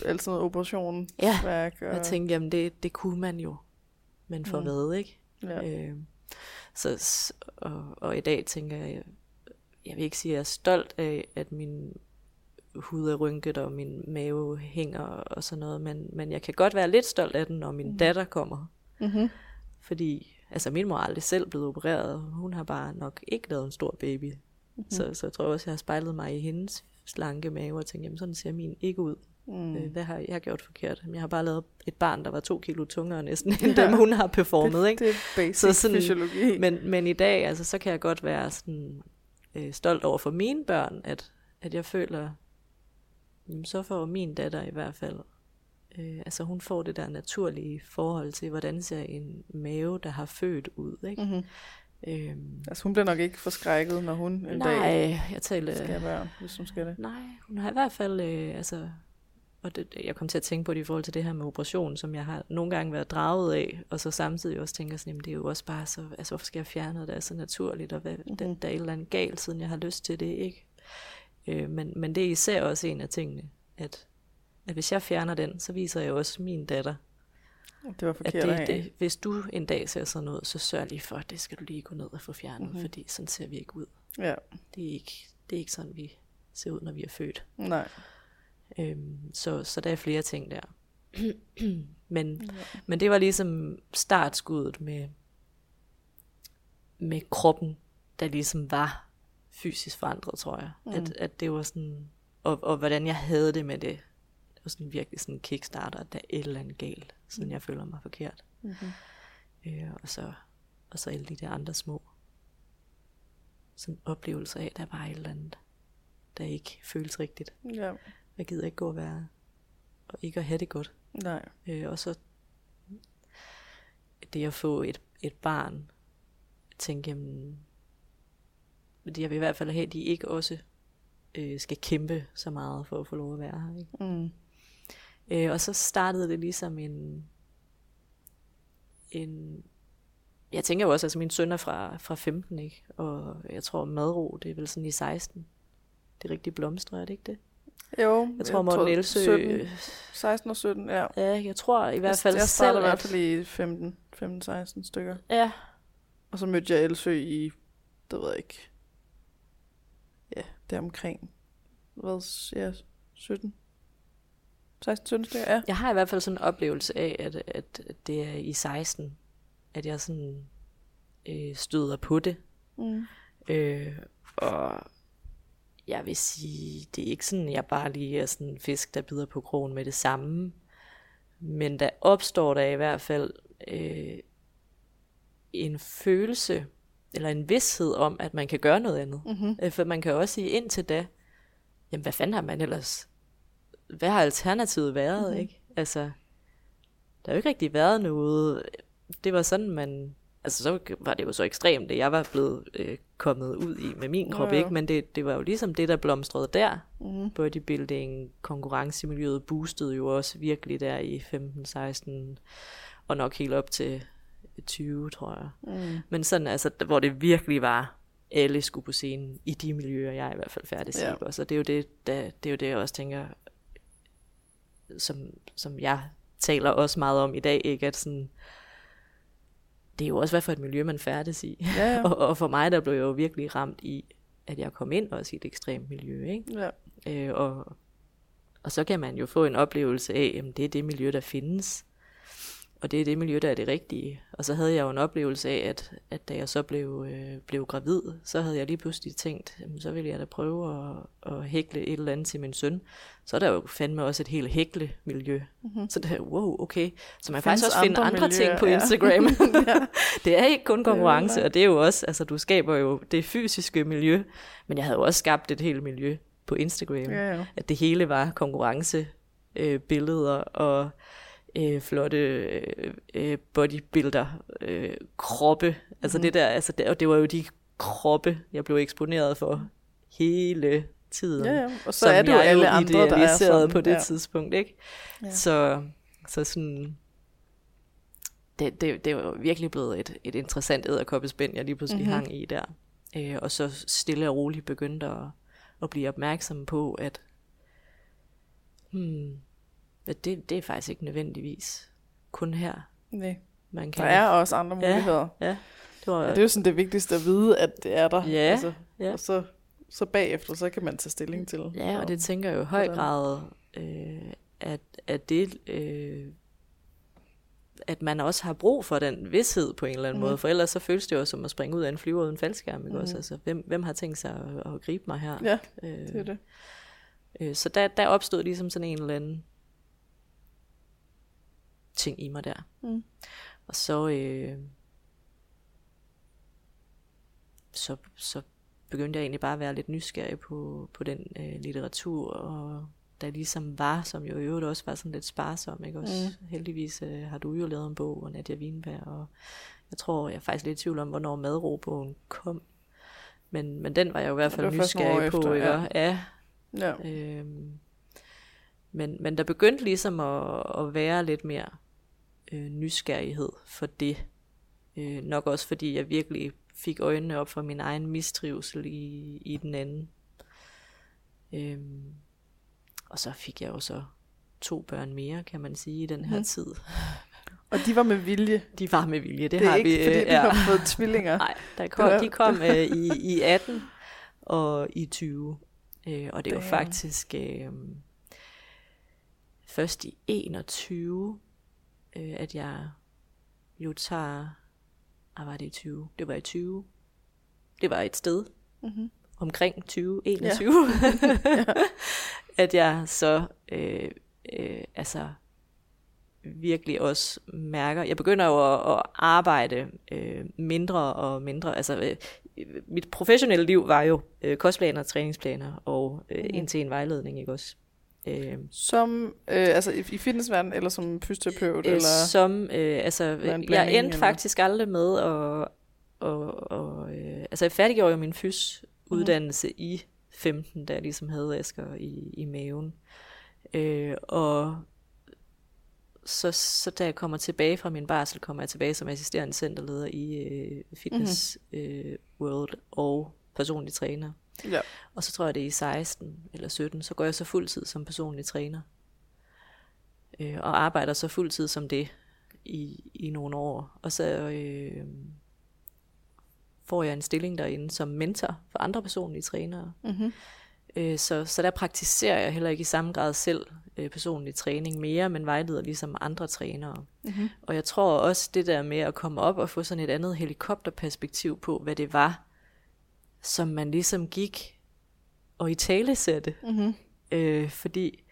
Speaker 1: alt sådan noget operation,
Speaker 2: Ja,
Speaker 1: værk og...
Speaker 2: Jeg tænkte, jamen det, det kunne man jo. Men for mm. hvad, ikke?
Speaker 1: Ja.
Speaker 2: Øh, så, og, og i dag tænker jeg, jeg vil ikke sige, at jeg er stolt af, at min hud er rynket, og min mave hænger og sådan noget, men, men jeg kan godt være lidt stolt af den, når min mm. datter kommer.
Speaker 1: Mm-hmm.
Speaker 2: Fordi, altså min mor er aldrig selv blevet opereret, hun har bare nok ikke lavet en stor baby. Mm-hmm. Så, så jeg tror også, jeg har spejlet mig i hendes slanke mave, og tænkt, jamen sådan ser min ikke ud. Mm. Øh, hvad har jeg gjort forkert? Jeg har bare lavet et barn, der var to kilo tungere næsten, end
Speaker 1: Ja.
Speaker 2: dem, hun har performet,
Speaker 1: det,
Speaker 2: ikke?
Speaker 1: det er basic
Speaker 2: Så sådan-
Speaker 1: fysiologi.
Speaker 2: Men, men i dag, altså, så kan jeg godt være sådan, øh, stolt over for mine børn, at, at jeg føler, jamen, så får min datter i hvert fald, øh, altså hun får det der naturlige forhold til, hvordan ser en mave, der har født ud, ikke?
Speaker 1: Mm-hmm.
Speaker 2: Øhm,
Speaker 1: Altså, hun bliver nok ikke forskrækket, når hun en
Speaker 2: nej,
Speaker 1: dag
Speaker 2: jeg talte...
Speaker 1: skal børn, hvis hun skal det.
Speaker 2: Nej, hun har i hvert fald, øh, altså, og det, jeg kom til at tænke på det i forhold til det her med operation, som jeg har nogle gange været draget af, og så samtidig også tænker sådan, jamen, det er jo også bare så, altså hvorfor skal jeg fjerne noget, der er så naturligt, og hvad, mm-hmm. der, der er et eller andet galt, siden jeg har lyst til det, ikke? Øh, men, men det er især også en af tingene, at, at hvis jeg fjerner den, så viser jeg også min datter,
Speaker 1: Det var forkert at
Speaker 2: det, det, hvis du en dag ser sådan noget, så sørg lige for, at det skal du lige gå ned og få fjernet, mm-hmm. fordi sådan ser vi ikke ud.
Speaker 1: Ja,
Speaker 2: Det er ikke, det er ikke sådan, vi ser ud, når vi er født.
Speaker 1: nej.
Speaker 2: Øhm, så, så der er flere ting der. men, ja. men det var ligesom startskuddet med, med kroppen, der ligesom var fysisk forandret, tror jeg. Mm. At, at det var sådan, og, og hvordan jeg havde det med det. Det var sådan virkelig sådan en kickstarter, at der er et eller andet galt, sådan jeg føler mig forkert.
Speaker 1: Mm-hmm.
Speaker 2: Øh, og, så, og så alle de der andre små sådan oplevelser af, der var et eller andet, der ikke føles rigtigt.
Speaker 1: Ja,
Speaker 2: Jeg gider ikke gå og være, og ikke at have det godt.
Speaker 1: nej.
Speaker 2: Øh, og så det at få et, et barn, tænke, jamen, fordi jeg vil i hvert fald have, at de ikke også øh, skal kæmpe så meget for at få lov at være her. Ikke?
Speaker 1: Mm.
Speaker 2: Øh, og så startede det ligesom en, en jeg tænker jo også, altså min søn er fra, fra 15, ikke? Og jeg tror madro, det er vel sådan i 16. Det er rigtig blomstrer, er det ikke det?
Speaker 1: Jo,
Speaker 2: Jeg tror, Morten Elsø...
Speaker 1: 17, 16 og 17, ja.
Speaker 2: Ja, jeg tror i hvert fald
Speaker 1: jeg, jeg
Speaker 2: selv,
Speaker 1: startede i hvert
Speaker 2: at-
Speaker 1: fald i 15, 15-16 stykker.
Speaker 2: Ja,
Speaker 1: Og så mødte jeg Elsø i, det ved jeg ikke, ja, der omkring, hvad, ja, 17, 16, 17 stykker, ja.
Speaker 2: Jeg har i hvert fald sådan en oplevelse af, at, at, at det er i 16, at jeg sådan øh, støder på det.
Speaker 1: Mm.
Speaker 2: Øh, og jeg vil sige, det er ikke sådan, jeg bare lige er sådan en fisk, der bider på krogen med det samme. Men der opstår der i hvert fald øh, en følelse, eller en vidshed om, at man kan gøre noget andet.
Speaker 1: Mm-hmm.
Speaker 2: Øh, For man kan også sige indtil da, jamen hvad fanden har man ellers, hvad har alternativet været,
Speaker 1: Mhm.
Speaker 2: mm-hmm. ikke? Altså, der har jo ikke rigtig været noget, det var sådan, man, altså så var det jo så ekstremt, det jeg var blevet øh, kommet ud i med min krop,
Speaker 1: Jo, jo.
Speaker 2: ikke? Men det, det var jo ligesom det, der blomstrede der.
Speaker 1: Mm-hmm.
Speaker 2: Bodybuilding, konkurrencemiljøet boostede jo også virkelig der i 15, 16, og nok helt op til 20, tror jeg.
Speaker 1: Mm.
Speaker 2: Men sådan, altså, hvor det virkelig var, alle skulle på scenen, i de miljøer, jeg er i hvert fald færdig
Speaker 1: Ja.
Speaker 2: Og så det er jo det, der, det er jo det, jeg også tænker, som, som jeg taler også meget om i dag, ikke? At sådan, det er jo også, hvad for et miljø, man færdes i.
Speaker 1: Ja, ja.
Speaker 2: og, og for mig, der blev jeg jo virkelig ramt i, at jeg kom ind også i et ekstremt miljø, ikke?
Speaker 1: ja.
Speaker 2: Øh, og, og så kan man jo få en oplevelse af, at det er det miljø, der findes. Og det er det miljø, der er det rigtige. Og så havde jeg jo en oplevelse af, at, at da jeg så blev, øh, blev gravid, så havde jeg lige pludselig tænkt, jamen, så ville jeg da prøve at, at hækle et eller andet til min søn. Så er der jo fandme også et helt hækle-miljø. Mm-hmm. Så det er, wow, okay. Så man kan faktisk også finde
Speaker 1: andre
Speaker 2: andre, ting
Speaker 1: miljøer,
Speaker 2: på
Speaker 1: ja.
Speaker 2: Instagram.
Speaker 1: ja.
Speaker 2: det er ikke kun konkurrence, og det er jo også, altså du skaber jo det fysiske miljø, men jeg havde jo også skabt et helt miljø på Instagram,
Speaker 1: Ja, ja.
Speaker 2: at det hele var konkurrence, øh, billeder og øh, flotte øh, øh, bodybuilder øh, kroppe, altså
Speaker 1: Mhm.
Speaker 2: det der, altså det, og det var jo de kroppe, jeg blev eksponeret for hele tiden.
Speaker 1: Ja, ja. Og så er det jo alle andre, der er sådan.
Speaker 2: på det
Speaker 1: ja.
Speaker 2: tidspunkt, ikke?
Speaker 1: Ja.
Speaker 2: Så, så sådan... Det, det, det var virkelig blevet et, et interessant æderkoppespænd, jeg lige pludselig
Speaker 1: Mhm.
Speaker 2: mm-hmm. hang i der. Øh, og så stille og roligt begyndte at, at blive opmærksom på, at hmm, at det, det er faktisk ikke nødvendigvis kun her,
Speaker 1: Nej.
Speaker 2: man
Speaker 1: Der
Speaker 2: kan.
Speaker 1: er også andre
Speaker 2: Ja.
Speaker 1: muligheder.
Speaker 2: Ja, det var,
Speaker 1: Ja, det er jo sådan det vigtigste at vide, at det er der. Altså,
Speaker 2: Ja, ja.
Speaker 1: Og så, så bagefter, så kan man tage stilling til.
Speaker 2: Ja, og
Speaker 1: om-
Speaker 2: det tænker jeg jo i høj
Speaker 1: hvordan?
Speaker 2: grad, øh, at, at det, øh, at man også har brug for den vidshed på en eller anden
Speaker 1: Mhm.
Speaker 2: mm. måde, for ellers så føles det jo som at springe ud af en flyver uden faldskærm, ikke
Speaker 1: Mhm.
Speaker 2: også? Altså, hvem, hvem har tænkt sig at, at gribe mig her?
Speaker 1: Ja,
Speaker 2: øh,
Speaker 1: det er det.
Speaker 2: Øh, så der, der opstod ligesom sådan en eller anden ting i mig der.
Speaker 1: Mm.
Speaker 2: Og så, øh, så, så begyndte jeg egentlig bare at være lidt nysgerrig på, på den øh, litteratur, og der ligesom var, som jo i øvrigt også var sådan lidt sparsom, ikke også? Mm. Heldigvis øh, har du jo lavet en bog, og Nadia Wienberg, og jeg tror, jeg er faktisk lidt i tvivl om, hvornår madrobogen kom. Men, men den var jeg jo i hvert fald nysgerrig på,
Speaker 1: efter,
Speaker 2: ikke?
Speaker 1: ja.
Speaker 2: Ja,
Speaker 1: Ja.
Speaker 2: Øhm, men, men der begyndte ligesom at, at være lidt mere øh, nysgerrighed for det. Øh, nok også fordi jeg virkelig fik øjnene op for min egen mistrivsel i, i den anden. Øhm, og så fik jeg jo så to børn mere, kan man sige, i den her
Speaker 1: Mhm.
Speaker 2: tid.
Speaker 1: Og de var med vilje.
Speaker 2: De var med vilje, det,
Speaker 1: Det er
Speaker 2: har
Speaker 1: ikke,
Speaker 2: vi.
Speaker 1: fordi
Speaker 2: øh,
Speaker 1: de har fået tvillinger.
Speaker 2: Nej, der kom,
Speaker 1: var-
Speaker 2: de kom øh, i, i 18 og i 20. Øh, og det
Speaker 1: Damn.
Speaker 2: faktisk øh, først i 21, øh, at jeg jo tager... Ah, var det i 20? Det var i 20. Det var et sted
Speaker 1: Mhm.
Speaker 2: omkring 2021, at jeg så øh, øh, altså virkelig også mærker, jeg begynder jo at, at arbejde øh, mindre og mindre, altså øh, mit professionelle liv var jo øh, kostplaner, træningsplaner og øh,
Speaker 1: Mhm.
Speaker 2: en til en vejledning, ikke også? Øh,
Speaker 1: Som, øh, altså i, i fitnessverdenen, eller som fysioterapeut,
Speaker 2: øh,
Speaker 1: eller...
Speaker 2: som, øh, altså, jeg endte
Speaker 1: eller?
Speaker 2: faktisk aldrig med at, og, og, øh, altså jeg færdiggjorde jo min fys uddannelse mm. i 15, da jeg ligesom havde Asger i, i maven. Øh, og så, så da jeg kommer tilbage fra min barsel, kommer jeg tilbage som assisterende centerleder i øh, Fitness mm. øh, World og personlig træner.
Speaker 1: Ja.
Speaker 2: Og så tror jeg, det er i 16 eller 17, så går jeg så fuldtid som personlig træner. Øh, og arbejder så fuldtid som det i, i nogle år. Og så øh, får jeg en stilling derinde som mentor for andre personlige trænere.
Speaker 1: Mm-hmm.
Speaker 2: Øh, så, så der praktiserer jeg heller ikke i samme grad selv øh, personlig træning mere, men vejleder ligesom andre trænere.
Speaker 1: Mm-hmm.
Speaker 2: Og jeg tror også det der med at komme op og få sådan et andet helikopterperspektiv på, hvad det var, som man ligesom gik og i tale satte.
Speaker 1: Mm-hmm.
Speaker 2: Øh, fordi,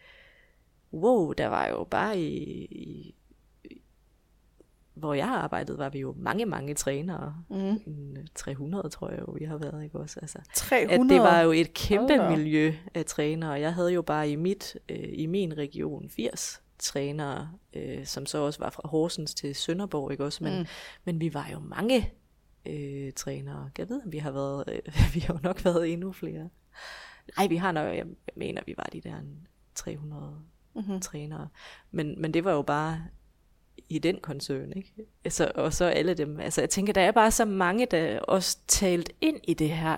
Speaker 2: wow, der var jo bare i, i hvor jeg har arbejdet, var vi jo mange, mange trænere.
Speaker 1: Mm.
Speaker 2: En 300, tror jeg jo, vi har været, ikke også? Altså,
Speaker 1: 300.
Speaker 2: at det var jo et kæmpe
Speaker 1: Hold da op.
Speaker 2: miljø af trænere. Jeg havde jo bare i mit øh, i min region 80 trænere, øh, som så også var fra Horsens til Sønderborg, ikke også? Men,
Speaker 1: mm.
Speaker 2: men vi var jo mange øh, trænere. Jeg ved, om vi har været, øh, vi har jo nok været endnu flere. Nej, vi har nok, jeg mener, vi var de der en 300
Speaker 1: Mm-hmm.
Speaker 2: trænere. Men, men det var jo bare i den koncern, ikke? Altså, og så alle dem. Altså, jeg tænker, der er bare så mange, der også talt ind i det her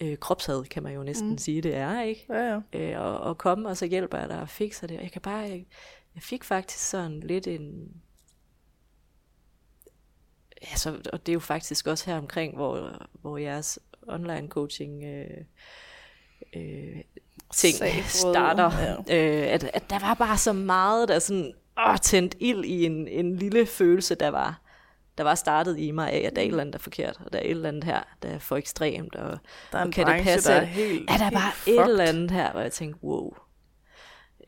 Speaker 2: øh, kropshad, kan man jo næsten
Speaker 1: mm.
Speaker 2: sige, det er, ikke?
Speaker 1: Ja, ja.
Speaker 2: Øh, og, og komme, og så hjælper jeg dig og fikser det. Og jeg kan bare, jeg, jeg fik faktisk sådan lidt en, altså, og det er jo faktisk også her omkring, hvor, hvor jeres online coaching øh, øh, ting
Speaker 1: Sagbrød,
Speaker 2: starter,
Speaker 1: ja.
Speaker 2: øh, at, at der var bare så meget, der sådan åh, tændt ild i en, en lille følelse, der var, der var startet i mig af, at der er et eller andet, der er forkert, og der er et eller andet her, der er for ekstremt, og
Speaker 1: Der er en
Speaker 2: Og kan det
Speaker 1: branche,
Speaker 2: passe,
Speaker 1: der er helt
Speaker 2: er der
Speaker 1: helt
Speaker 2: bare
Speaker 1: fucked.
Speaker 2: et eller andet her, hvor jeg tænkte, wow,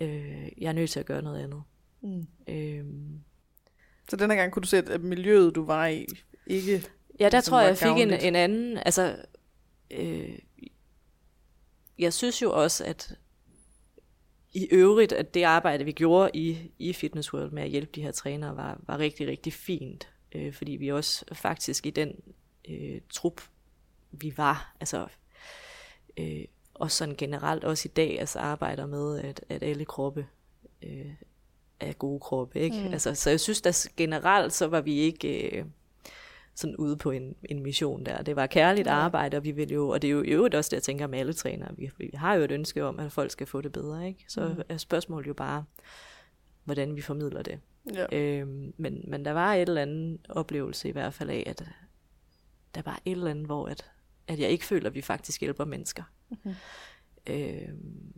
Speaker 2: øh, jeg er nødt til at gøre noget andet.
Speaker 1: Mm.
Speaker 2: Øh,
Speaker 1: Så denne gang kunne du se, at miljøet, du var i, ikke...
Speaker 2: Ja, der
Speaker 1: Ligesom
Speaker 2: tror jeg, jeg fik en, en anden, altså, øh, jeg synes jo også, at i øvrigt, at det arbejde, vi gjorde i, i Fitness World med at hjælpe de her trænere, var, var rigtig, rigtig fint. Øh, fordi vi også faktisk i den øh, trup, vi var, altså, øh, og sådan generelt også i dag altså arbejder med, at, at alle kroppe øh, er gode kroppe. Ikke? Mm. Altså, så jeg synes, at generelt så var vi ikke... Øh, sådan ude på en, en mission der. Det var kærligt ja. arbejde, og vi vil jo, og det er jo i øvrigt også det, jeg tænker med alle trænere. Vi, vi har jo et ønske om, at folk skal få det bedre, ikke? Så mm. er spørgsmålet jo bare, hvordan vi formidler det. Ja. Øhm, men, men der var et eller andet oplevelse i hvert fald af, at der var et eller andet, hvor at, at jeg ikke føler, at vi faktisk hjælper mennesker. Mm-hmm. Øhm,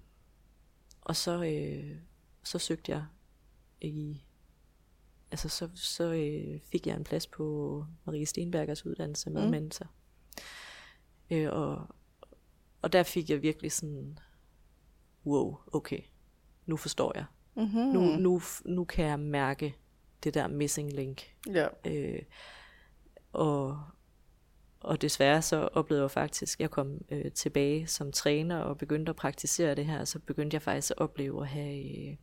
Speaker 2: og så, øh, så søgte jeg i altså så, så øh, fik jeg en plads på Marie Stenbergers uddannelse med mm. mentor. Øh, og, og der fik jeg virkelig sådan, wow, okay, nu forstår jeg. Mm-hmm. Nu, nu, nu kan jeg mærke det der missing link. Ja. Øh, og, og desværre så oplevede jeg faktisk, at jeg kom øh, tilbage som træner og begyndte at praktisere det her, så begyndte jeg faktisk at opleve at have... Øh,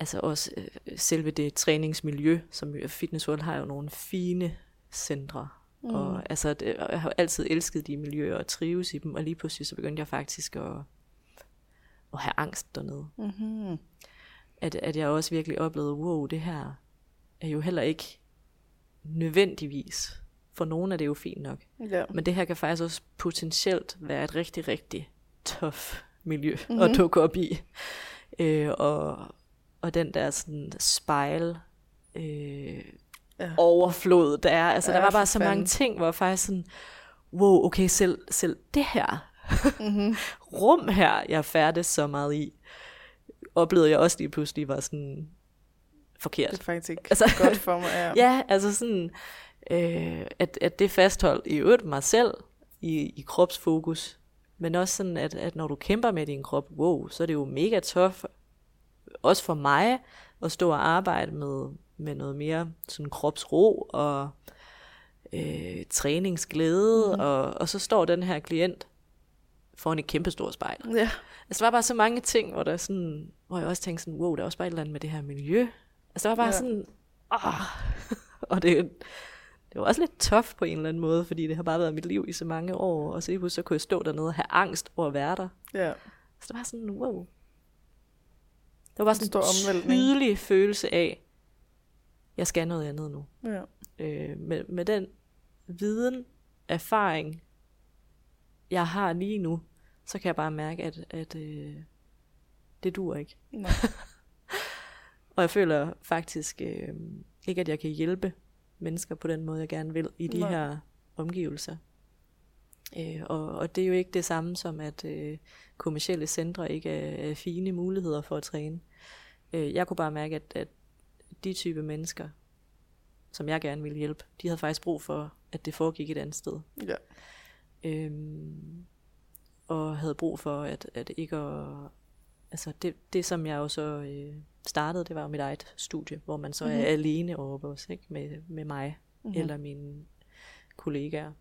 Speaker 2: altså også øh, selve det træningsmiljø, som Fitness World har jo nogle fine centre. Mm. Og altså, det, jeg har altid elsket de miljøer og trives i dem, og lige pludselig så begyndte jeg faktisk at, at have angst dernede. Mm-hmm. At, at jeg også virkelig oplevede, wow, det her er jo heller ikke nødvendigvis. For nogen er det jo fint nok. Ja. Men det her kan faktisk også potentielt være et rigtig, rigtig tough miljø mm-hmm. at dukke op i. Øh, og, og den der sådan spejl øh, ja. overflod der er. Altså ja, der var bare så fanden. mange ting, hvor jeg faktisk sådan, wow, okay, selv, selv det her mm-hmm. rum her, jeg færdes så meget i, oplevede jeg også lige pludselig var sådan forkert.
Speaker 1: Det er faktisk ikke altså, godt for mig.
Speaker 2: Ja, ja altså sådan, øh, at, at det fastholdt i øvrigt mig selv i, i kropsfokus, men også sådan, at, at når du kæmper med din krop, wow, så er det jo mega tough også for mig at stå og arbejde med, med noget mere sådan kropsro og øh, træningsglæde, mm. og, og så står den her klient foran et kæmpe stort spejl. Ja. Altså, der var bare så mange ting, hvor, der sådan, hvor jeg også tænkte sådan, wow, der er også bare et eller andet med det her miljø. Altså, der var bare ja. sådan, åh. og det, det var også lidt tough på en eller anden måde, fordi det har bare været mit liv i så mange år, og så, så kunne jeg stå dernede og have angst over at være der. Ja. Så det var sådan, wow, var bare sådan en tydelig følelse af, jeg skal noget andet nu. Ja. Øh, med, med den viden, erfaring, jeg har lige nu, så kan jeg bare mærke, at, at øh, det dur ikke. Nej. og jeg føler faktisk øh, ikke, at jeg kan hjælpe mennesker på den måde, jeg gerne vil i de Nej. her omgivelser. Øh, og, og det er jo ikke det samme som, at øh, kommersielle centre ikke er, er fine muligheder for at træne. Øh, jeg kunne bare mærke, at, at de type mennesker, som jeg gerne ville hjælpe, de havde faktisk brug for, at det foregik et andet sted. Ja. Øhm, og havde brug for, at, at ikke at, altså det, det som jeg jo så øh, startede, det var jo mit eget studie, hvor man så mm-hmm. er alene over os, ikke? Med, med mig mm-hmm. eller mine kollegaer.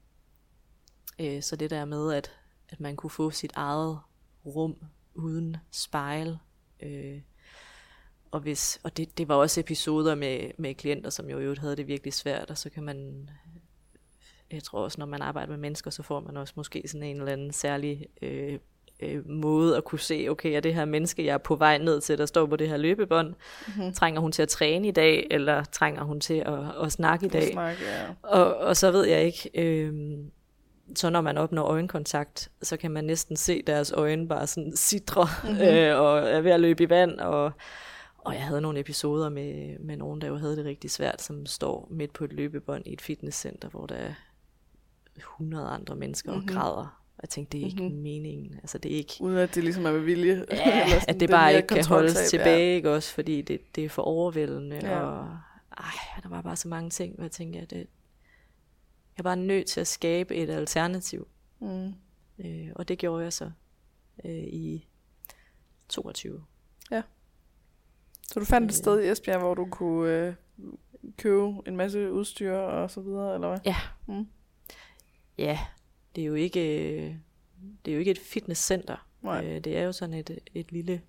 Speaker 2: Øh, så det der med, at, at man kunne få sit eget rum uden spejl, øh, og, hvis, og det, det var også episoder med, med klienter, som jo havde det virkelig svært, og så kan man, jeg tror også, når man arbejder med mennesker, så får man også måske sådan en eller anden særlig øh, øh, måde at kunne se, okay, er det her menneske, jeg er på vej ned til, der står på det her løbebånd, mm-hmm. trænger hun til at træne i dag, eller trænger hun til at, at snakke i dag? Snakke, ja. og, og så ved jeg ikke, øh, så når man opnår øjenkontakt, så kan man næsten se deres øjne bare sådan sidre, mm-hmm. øh, og er ved at løbe i vand, og og jeg havde nogle episoder med, med nogen, der jo havde det rigtig svært, som står midt på et løbebånd i et fitnesscenter, hvor der er 100 andre mennesker mm-hmm. og mhm. græder. Og jeg tænkte, det er ikke mm-hmm. meningen. Altså, det er ikke...
Speaker 1: Uden at det ligesom er med vilje.
Speaker 2: Ja, sådan, at det bare ikke kan holdes tilbage, ikke også? Fordi det, det er for overvældende. Ja. Og ej, der var bare så mange ting, hvor jeg tænkte, at det, jeg var nødt til at skabe et alternativ. Mm. Øh, og det gjorde jeg så øh, i 22.
Speaker 1: Ja. Så du fandt et øh. sted i Esbjerg, hvor du kunne øh, købe en masse udstyr og så videre, eller hvad?
Speaker 2: Ja. Mm. Ja, det er jo ikke, det er jo ikke et fitnesscenter. Nej. Øh, det er jo sådan et, et lille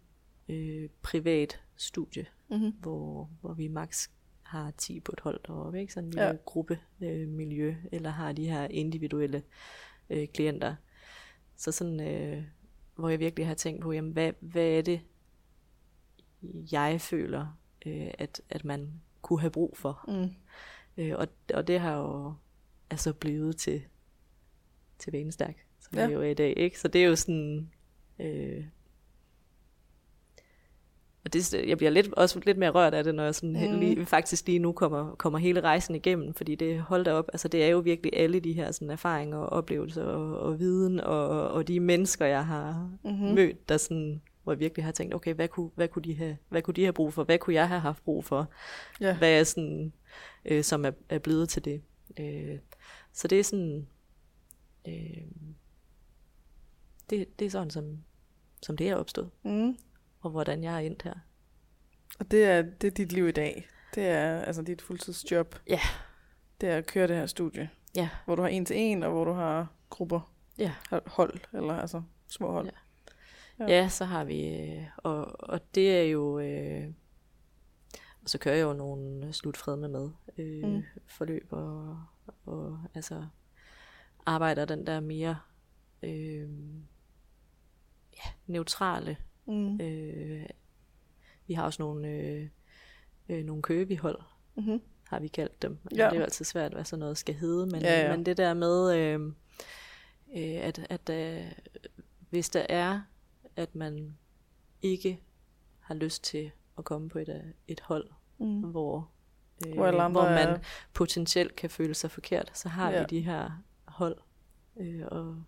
Speaker 2: øh, privat studie, mm-hmm. hvor, hvor vi max har 10 på et hold deroppe, ikke? Sådan en lille ja. gruppe øh, miljø, eller har de her individuelle øh, klienter. så sådan, øh, hvor jeg virkelig har tænkt på, jamen, hvad, hvad er det, jeg føler, øh, at, at man kunne have brug for.
Speaker 1: Mm.
Speaker 2: Øh, og, og det har jo altså blevet til, til vanestærk, som. Ja. det jo er i dag. Ikke? Så det er jo sådan... Øh, og det, jeg bliver lidt, også lidt mere rørt af det, når jeg sådan
Speaker 1: Mm.
Speaker 2: lige, faktisk lige nu kommer, kommer hele rejsen igennem, fordi det holdt op, altså det er jo virkelig alle de her sådan, erfaringer og oplevelser og, og viden og, og de mennesker, jeg har
Speaker 1: Mm-hmm.
Speaker 2: mødt, der sådan, hvor jeg virkelig har tænkt, okay, hvad kunne, hvad kunne, de, have, hvad kunne de have brug for? Hvad kunne jeg have haft brug for?
Speaker 1: Ja.
Speaker 2: Hvad er sådan, øh, som er, er blevet til det? Øh, så det er sådan, øh, det, det er sådan, som, som det er opstået,
Speaker 1: Mm.
Speaker 2: Og hvordan jeg er endt her.
Speaker 1: Og det er, det er dit liv i dag. Det er altså dit fuldtidsjob.
Speaker 2: Ja.
Speaker 1: Det er at køre det her studie.
Speaker 2: Ja.
Speaker 1: Hvor du har en til en, og hvor du har grupper.
Speaker 2: Ja.
Speaker 1: Hold, eller altså små hold.
Speaker 2: Ja.
Speaker 1: Ja.
Speaker 2: Ja, så har vi, øh, og, og det er jo, øh, og så kører jeg jo nogle slutfredme med øh,
Speaker 1: mm.
Speaker 2: forløb, og, og altså arbejder den der mere øh, ja, neutrale.
Speaker 1: Mm.
Speaker 2: Øh, vi har også nogle, øh, øh, nogle købehold,
Speaker 1: Mm-hmm.
Speaker 2: har vi kaldt dem.
Speaker 1: Ja.
Speaker 2: Det er jo altid svært, hvad sådan noget skal hedde, men,
Speaker 1: Ja, ja.
Speaker 2: men det der med, øh, øh, at, at øh, hvis der er, at man ikke har lyst til at komme på et, øh, et hold,
Speaker 1: Mm.
Speaker 2: hvor, øh,
Speaker 1: Hvor andre
Speaker 2: hvor man potentielt kan føle sig forkert, så har
Speaker 1: Ja.
Speaker 2: vi de her hold. Øh, og,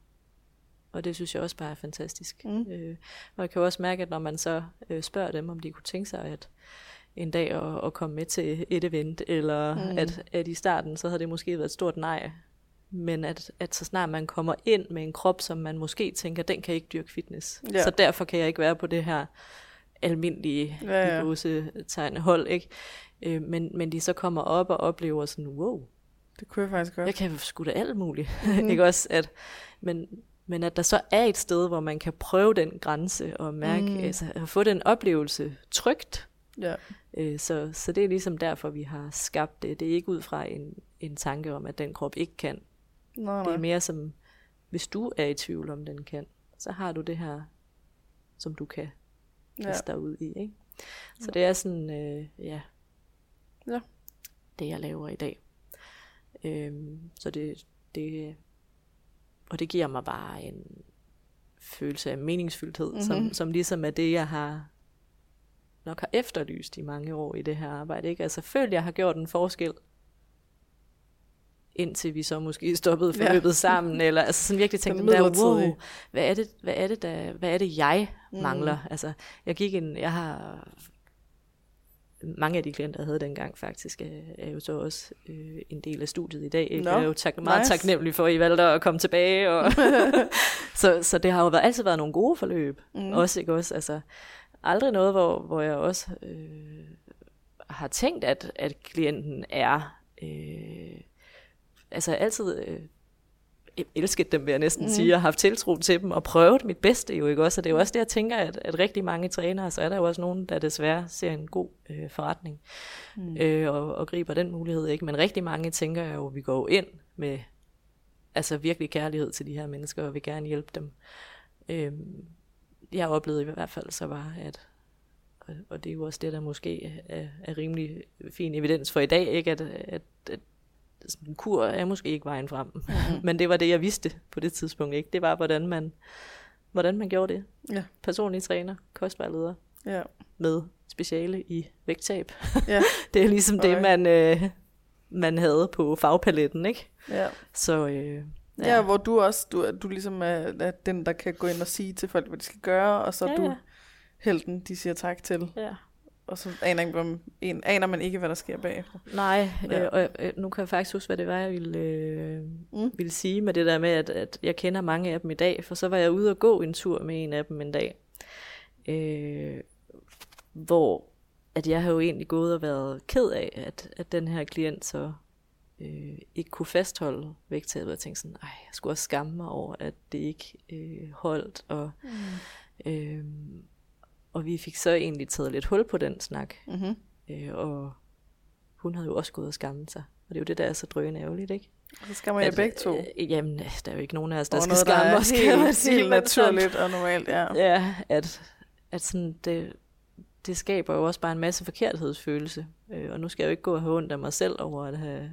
Speaker 2: og det synes jeg også bare er fantastisk.
Speaker 1: Mm.
Speaker 2: Øh, og jeg kan jo også mærke, at når man så øh, spørger dem, om de kunne tænke sig at en dag at, at komme med til et event, eller
Speaker 1: Mm.
Speaker 2: at, at i starten, så havde det måske været et stort nej. Men at, at så snart man kommer ind med en krop, som man måske tænker, den kan ikke dyrke fitness.
Speaker 1: Ja.
Speaker 2: Så derfor kan jeg ikke være på det her almindelige
Speaker 1: Ja, ja.
Speaker 2: ja. hold, ikke? Øh, men, men de så kommer op og oplever sådan, wow,
Speaker 1: Det kunne jeg faktisk godt.
Speaker 2: jeg kan sgu da alt muligt. Mm. ikke også? At, men, men at der så er et sted, hvor man kan prøve den grænse og mærke,
Speaker 1: Mm.
Speaker 2: altså at få den oplevelse trygt.
Speaker 1: Ja.
Speaker 2: Øh, så, så det er ligesom derfor, vi har skabt det. Det er ikke ud fra en, en tanke om, at den krop ikke kan.
Speaker 1: Nej,
Speaker 2: Det
Speaker 1: nej.
Speaker 2: er mere som, hvis du er i tvivl om, den kan, så har du det her, som du kan
Speaker 1: ja.
Speaker 2: kaste dig ud i. Ikke? Så det er sådan, øh, ja,
Speaker 1: Ja.
Speaker 2: det jeg laver i dag. Øhm, så det, det, og det giver mig bare en følelse af meningsfyldthed, mm-hmm.
Speaker 1: Mhm.
Speaker 2: som, som ligesom er det, jeg har nok har efterlyst i mange år i det her arbejde. Ikke? Altså følt, jeg har gjort en forskel, indtil vi så måske stoppede forløbet ja. sammen, eller altså sådan virkelig tænkte, der, wow, hvad er det, hvad er det, der, hvad er det jeg
Speaker 1: Mm.
Speaker 2: mangler? Altså, jeg gik en, jeg har mange af de klienter, jeg havde dengang faktisk, er, er jo så også øh, en del af studiet i dag. Ikke?
Speaker 1: Nå,
Speaker 2: Jeg er jo tak, meget
Speaker 1: nice.
Speaker 2: taknemmelig for, at I valgte at komme tilbage. Og så, så det har jo været, altid været nogle gode forløb.
Speaker 1: Mm.
Speaker 2: Også, ikke også? Altså, aldrig noget, hvor, hvor jeg også øh, har tænkt, at, at klienten er... Øh, altså altid... Øh, elsket dem, vil jeg næsten mm. sige, og haft tiltro til dem, og prøvet mit bedste jo, ikke også? Og det er jo også det, jeg tænker, at, at rigtig mange trænere, så er der jo også nogen, der desværre ser en god øh, forretning, mm. øh, og, og griber den mulighed, ikke? Men rigtig mange tænker jo, at vi går ind med altså virkelig kærlighed til de her mennesker, og vil gerne hjælpe dem. Øh, jeg oplevede i hvert fald så bare, at og, det er jo også det, der måske er, er rimelig fin evidens for i dag, ikke? At, at sådan kur er måske ikke vejen frem. Mm-hmm. Men det var det, jeg vidste på det tidspunkt. ikke. Det var, hvordan man, hvordan man gjorde det.
Speaker 1: Ja.
Speaker 2: Personlig træner, kostbarleder,
Speaker 1: Ja.
Speaker 2: med speciale i vægttab.
Speaker 1: Ja.
Speaker 2: det er ligesom det,
Speaker 1: Okay.
Speaker 2: man, øh, man havde på fagpaletten. Ikke?
Speaker 1: Ja.
Speaker 2: Så øh,
Speaker 1: Ja. ja, hvor du også, du, du ligesom er, er den, der kan gå ind og sige til folk, hvad de skal gøre, og så
Speaker 2: Ja,
Speaker 1: du
Speaker 2: ja.
Speaker 1: helten, de siger tak til.
Speaker 2: ja.
Speaker 1: Og så aner, ikke, hvem- en, aner man ikke, hvad der sker bagefter.
Speaker 2: Nej,
Speaker 1: Ja.
Speaker 2: øh, og øh, nu kan jeg faktisk huske, hvad det var, jeg ville, øh,
Speaker 1: Mm.
Speaker 2: mm. ville sige med det der med, at, at jeg kender mange af dem i dag, for så var jeg ude og gå en tur med en af dem en dag, øh, hvor at jeg har jo egentlig gået og været ked af, at, at den her klient så øh, ikke kunne fastholde vægttabet, og jeg tænkte sådan, ej, jeg skulle også skamme mig over, at det ikke øh, holdt, og, mm. øh, og vi fik så egentlig taget lidt hul på den snak,
Speaker 1: Mm-hmm.
Speaker 2: Øh, og hun havde jo også gået og skammet sig. Og det er jo det, der er så drøn ærgerligt, ikke?
Speaker 1: Så skammer jeg begge to.
Speaker 2: Øh, jamen, der er jo ikke nogen af os, der
Speaker 1: Og
Speaker 2: skal skamme os, kan man sige.
Speaker 1: helt naturligt og normalt, ja.
Speaker 2: Ja, at, at sådan det, det skaber jo også bare en masse forkerthedsfølelse. Øh, og nu skal jeg jo ikke gå og have ondt af mig selv over at have,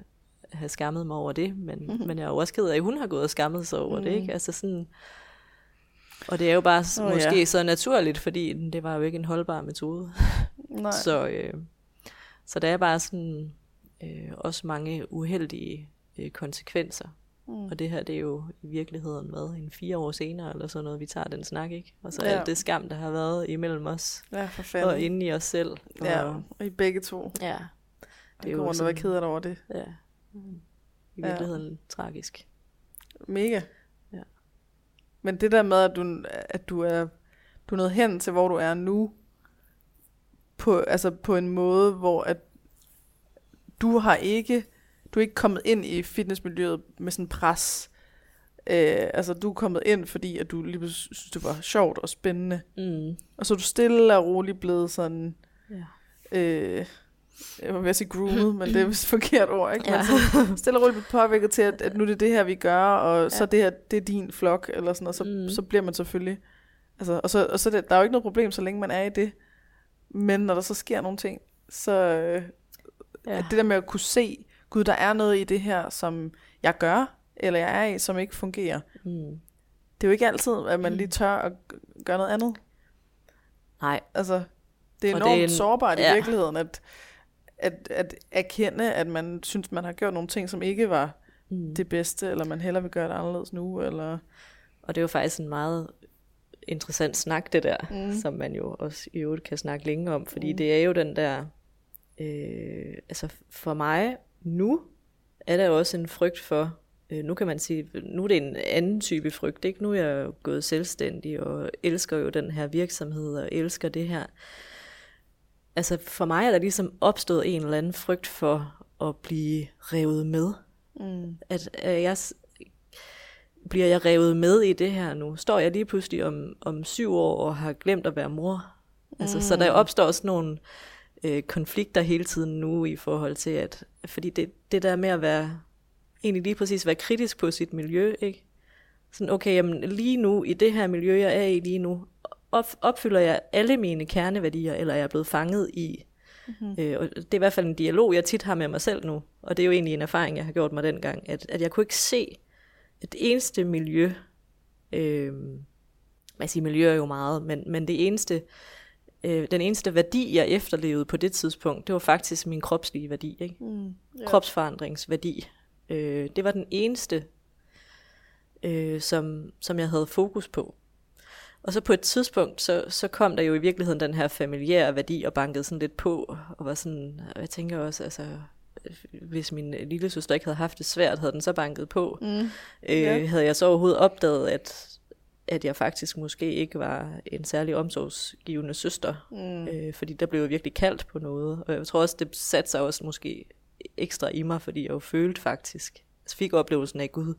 Speaker 2: have skammet mig over det, men,
Speaker 1: Mhm.
Speaker 2: mm-hmm. men jeg er jo også ked af, at hun har gået og skammet sig over mm. det,
Speaker 1: Mm.
Speaker 2: ikke? Altså sådan, og det er jo bare oh, måske
Speaker 1: ja.
Speaker 2: så naturligt, fordi det var jo ikke en holdbar metode.
Speaker 1: Nej.
Speaker 2: Så, øh, så der er bare sådan øh, også mange uheldige øh, konsekvenser.
Speaker 1: Mm.
Speaker 2: Og det her, det er jo i virkeligheden hvad, en fire år senere, eller sådan noget, vi tager den snak, ikke? Og så
Speaker 1: Ja.
Speaker 2: alt det skam, der har været imellem os,
Speaker 1: Ja, for
Speaker 2: og
Speaker 1: fanden.
Speaker 2: inde i os selv. Og,
Speaker 1: Ja, og I begge to.
Speaker 2: ja.
Speaker 1: Det er jo rundt og være ked over det.
Speaker 2: Ja. I
Speaker 1: Ja.
Speaker 2: virkeligheden ja. tragisk.
Speaker 1: Mega. Men det der med, at du, at du er du er nået hen til, hvor du er nu, på, altså på en måde, hvor at du har ikke, du er ikke kommet ind i fitnessmiljøet med sådan pres. Øh, altså du er kommet ind, fordi at du lige synes, det var sjovt og spændende.
Speaker 2: Mm.
Speaker 1: Og så er du stille og roligt blevet sådan,
Speaker 2: Ja.
Speaker 1: øh, jeg var ved at sige groomet, men det er vist et forkert ord, ikke?
Speaker 2: Ja.
Speaker 1: Men så stille og roligt påvirket til, at, at nu er det det her, vi gør, og ja. så det her, det er din flok, eller sådan noget, så, mm.
Speaker 2: Mm.
Speaker 1: så bliver man selvfølgelig, altså, og så, og så det, der er jo ikke noget problem, så længe man er i det, men når der så sker nogle ting, så øh,
Speaker 2: Ja.
Speaker 1: det der med at kunne se, gud, der er noget i det her, som jeg gør, eller jeg er i, som ikke fungerer.
Speaker 2: Mm.
Speaker 1: Det er jo ikke altid, at man lige tør at gøre noget andet.
Speaker 2: Nej,
Speaker 1: Altså, det er
Speaker 2: Og
Speaker 1: enormt
Speaker 2: det er
Speaker 1: en- sårbart
Speaker 2: ja.
Speaker 1: i virkeligheden, at, at, at erkende, at man synes, man har gjort nogle ting, som ikke var
Speaker 2: mm.
Speaker 1: det bedste, eller man hellere vil gøre det anderledes nu, eller...
Speaker 2: og det er jo faktisk en meget interessant snak, det der,
Speaker 1: Mm.
Speaker 2: som man jo også i øvrigt kan snakke længe om, fordi
Speaker 1: mm.
Speaker 2: det er jo den der, øh, altså for mig nu, er der også en frygt for, øh, nu kan man sige, nu er det en anden type frygt, ikke? Nu er jeg jo gået selvstændig og elsker jo den her virksomhed og elsker det her. Altså for mig er der ligesom opstået en eller anden frygt for at blive revet med.
Speaker 1: Mm.
Speaker 2: At øh, jeg bliver jeg revet med i det her nu? Står jeg lige pludselig om, om syv år og har glemt at være mor? Altså, mm. Så der opstår sådan nogle øh, konflikter hele tiden nu i forhold til, at fordi det, det der med at være, egentlig lige præcis være kritisk på sit miljø, ikke? Sådan, okay, jamen lige nu, i det her miljø, jeg er i lige nu, opfylder jeg alle mine kerneværdier, eller er jeg blevet fanget i? Mm-hmm. Øh, og det er i hvert fald en dialog, jeg tit har med mig selv nu, og det er jo egentlig en erfaring, jeg har gjort mig dengang, at, at jeg kunne ikke se, det eneste miljø, øh, man siger miljø er jo meget, men, men det eneste, øh, den eneste værdi, jeg efterlevede på det tidspunkt, det var faktisk min kropslige værdi, ikke?
Speaker 1: Mm.
Speaker 2: ja. kropsforandringsværdi. Øh, det var den eneste, øh, som, som jeg havde fokus på. Og så på et tidspunkt, så, så kom der jo i virkeligheden den her familiære værdi og bankede sådan lidt på, og var sådan, og jeg tænker også, altså, hvis min lille søster ikke havde haft det svært, havde den så banket på.
Speaker 1: Mm.
Speaker 2: Øh,
Speaker 1: Ja.
Speaker 2: Havde jeg så overhovedet opdaget, at, at jeg faktisk måske ikke var en særlig omsorgsgivende søster,
Speaker 1: Mm.
Speaker 2: øh, fordi der blev jo virkelig kaldt på noget, og jeg tror også, det satte sig også måske ekstra i mig, fordi jeg jo følte faktisk, altså fik oplevelsen af, gud,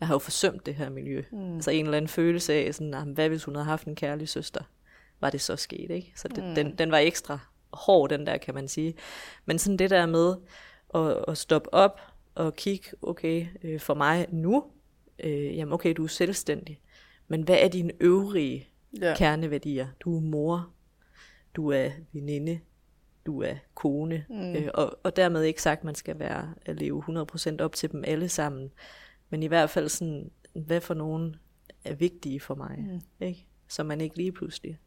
Speaker 2: jeg har jo forsømt det her miljø. Mm. Altså en eller anden følelse af, sådan, "Ah, hvad hvis hun havde haft en kærlig søster? Var det så sket, ikke? Så det, mm. den, den var ekstra hård, den der, kan man sige. Men sådan det der med at, at stoppe op og kigge, okay, øh, for mig nu, øh, jamen okay, du er selvstændig, men hvad er dine øvrige
Speaker 1: Ja.
Speaker 2: kerneværdier? Du er mor, du er veninde, du er kone, mm. øh, og, og dermed ikke sagt, at man skal være at leve 100% op til dem alle sammen, men i hvert fald sådan, hvad for nogen er vigtige for mig, mm. ikke? Så man ikke lige pludselig,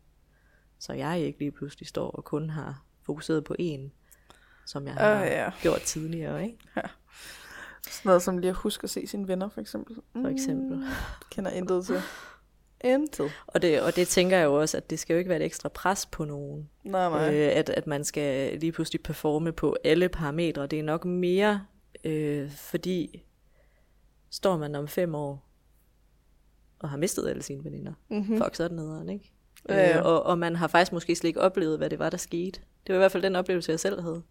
Speaker 2: så jeg ikke lige pludselig står og kun har fokuseret på en, som jeg har
Speaker 1: ja.
Speaker 2: gjort tidligere, ikke?
Speaker 1: Sådan noget som lige at huske at se sine venner, for eksempel. Mm.
Speaker 2: For eksempel.
Speaker 1: Kender intet til. Intet.
Speaker 2: Og det, og det tænker jeg jo også, at det skal jo ikke være et ekstra pres på nogen.
Speaker 1: Nej, nej.
Speaker 2: Øh, at, at man skal lige pludselig performe på alle parametre. Det er nok mere, øh, fordi står man om fem år og har mistet alle sine veninder.
Speaker 1: Mm-hmm.
Speaker 2: Fuck, så er det nederen, ikke?
Speaker 1: Ja, ja.
Speaker 2: Øh, og, og man har faktisk måske slet ikke oplevet, hvad det var, der skete. Det var i hvert fald den oplevelse, jeg selv havde.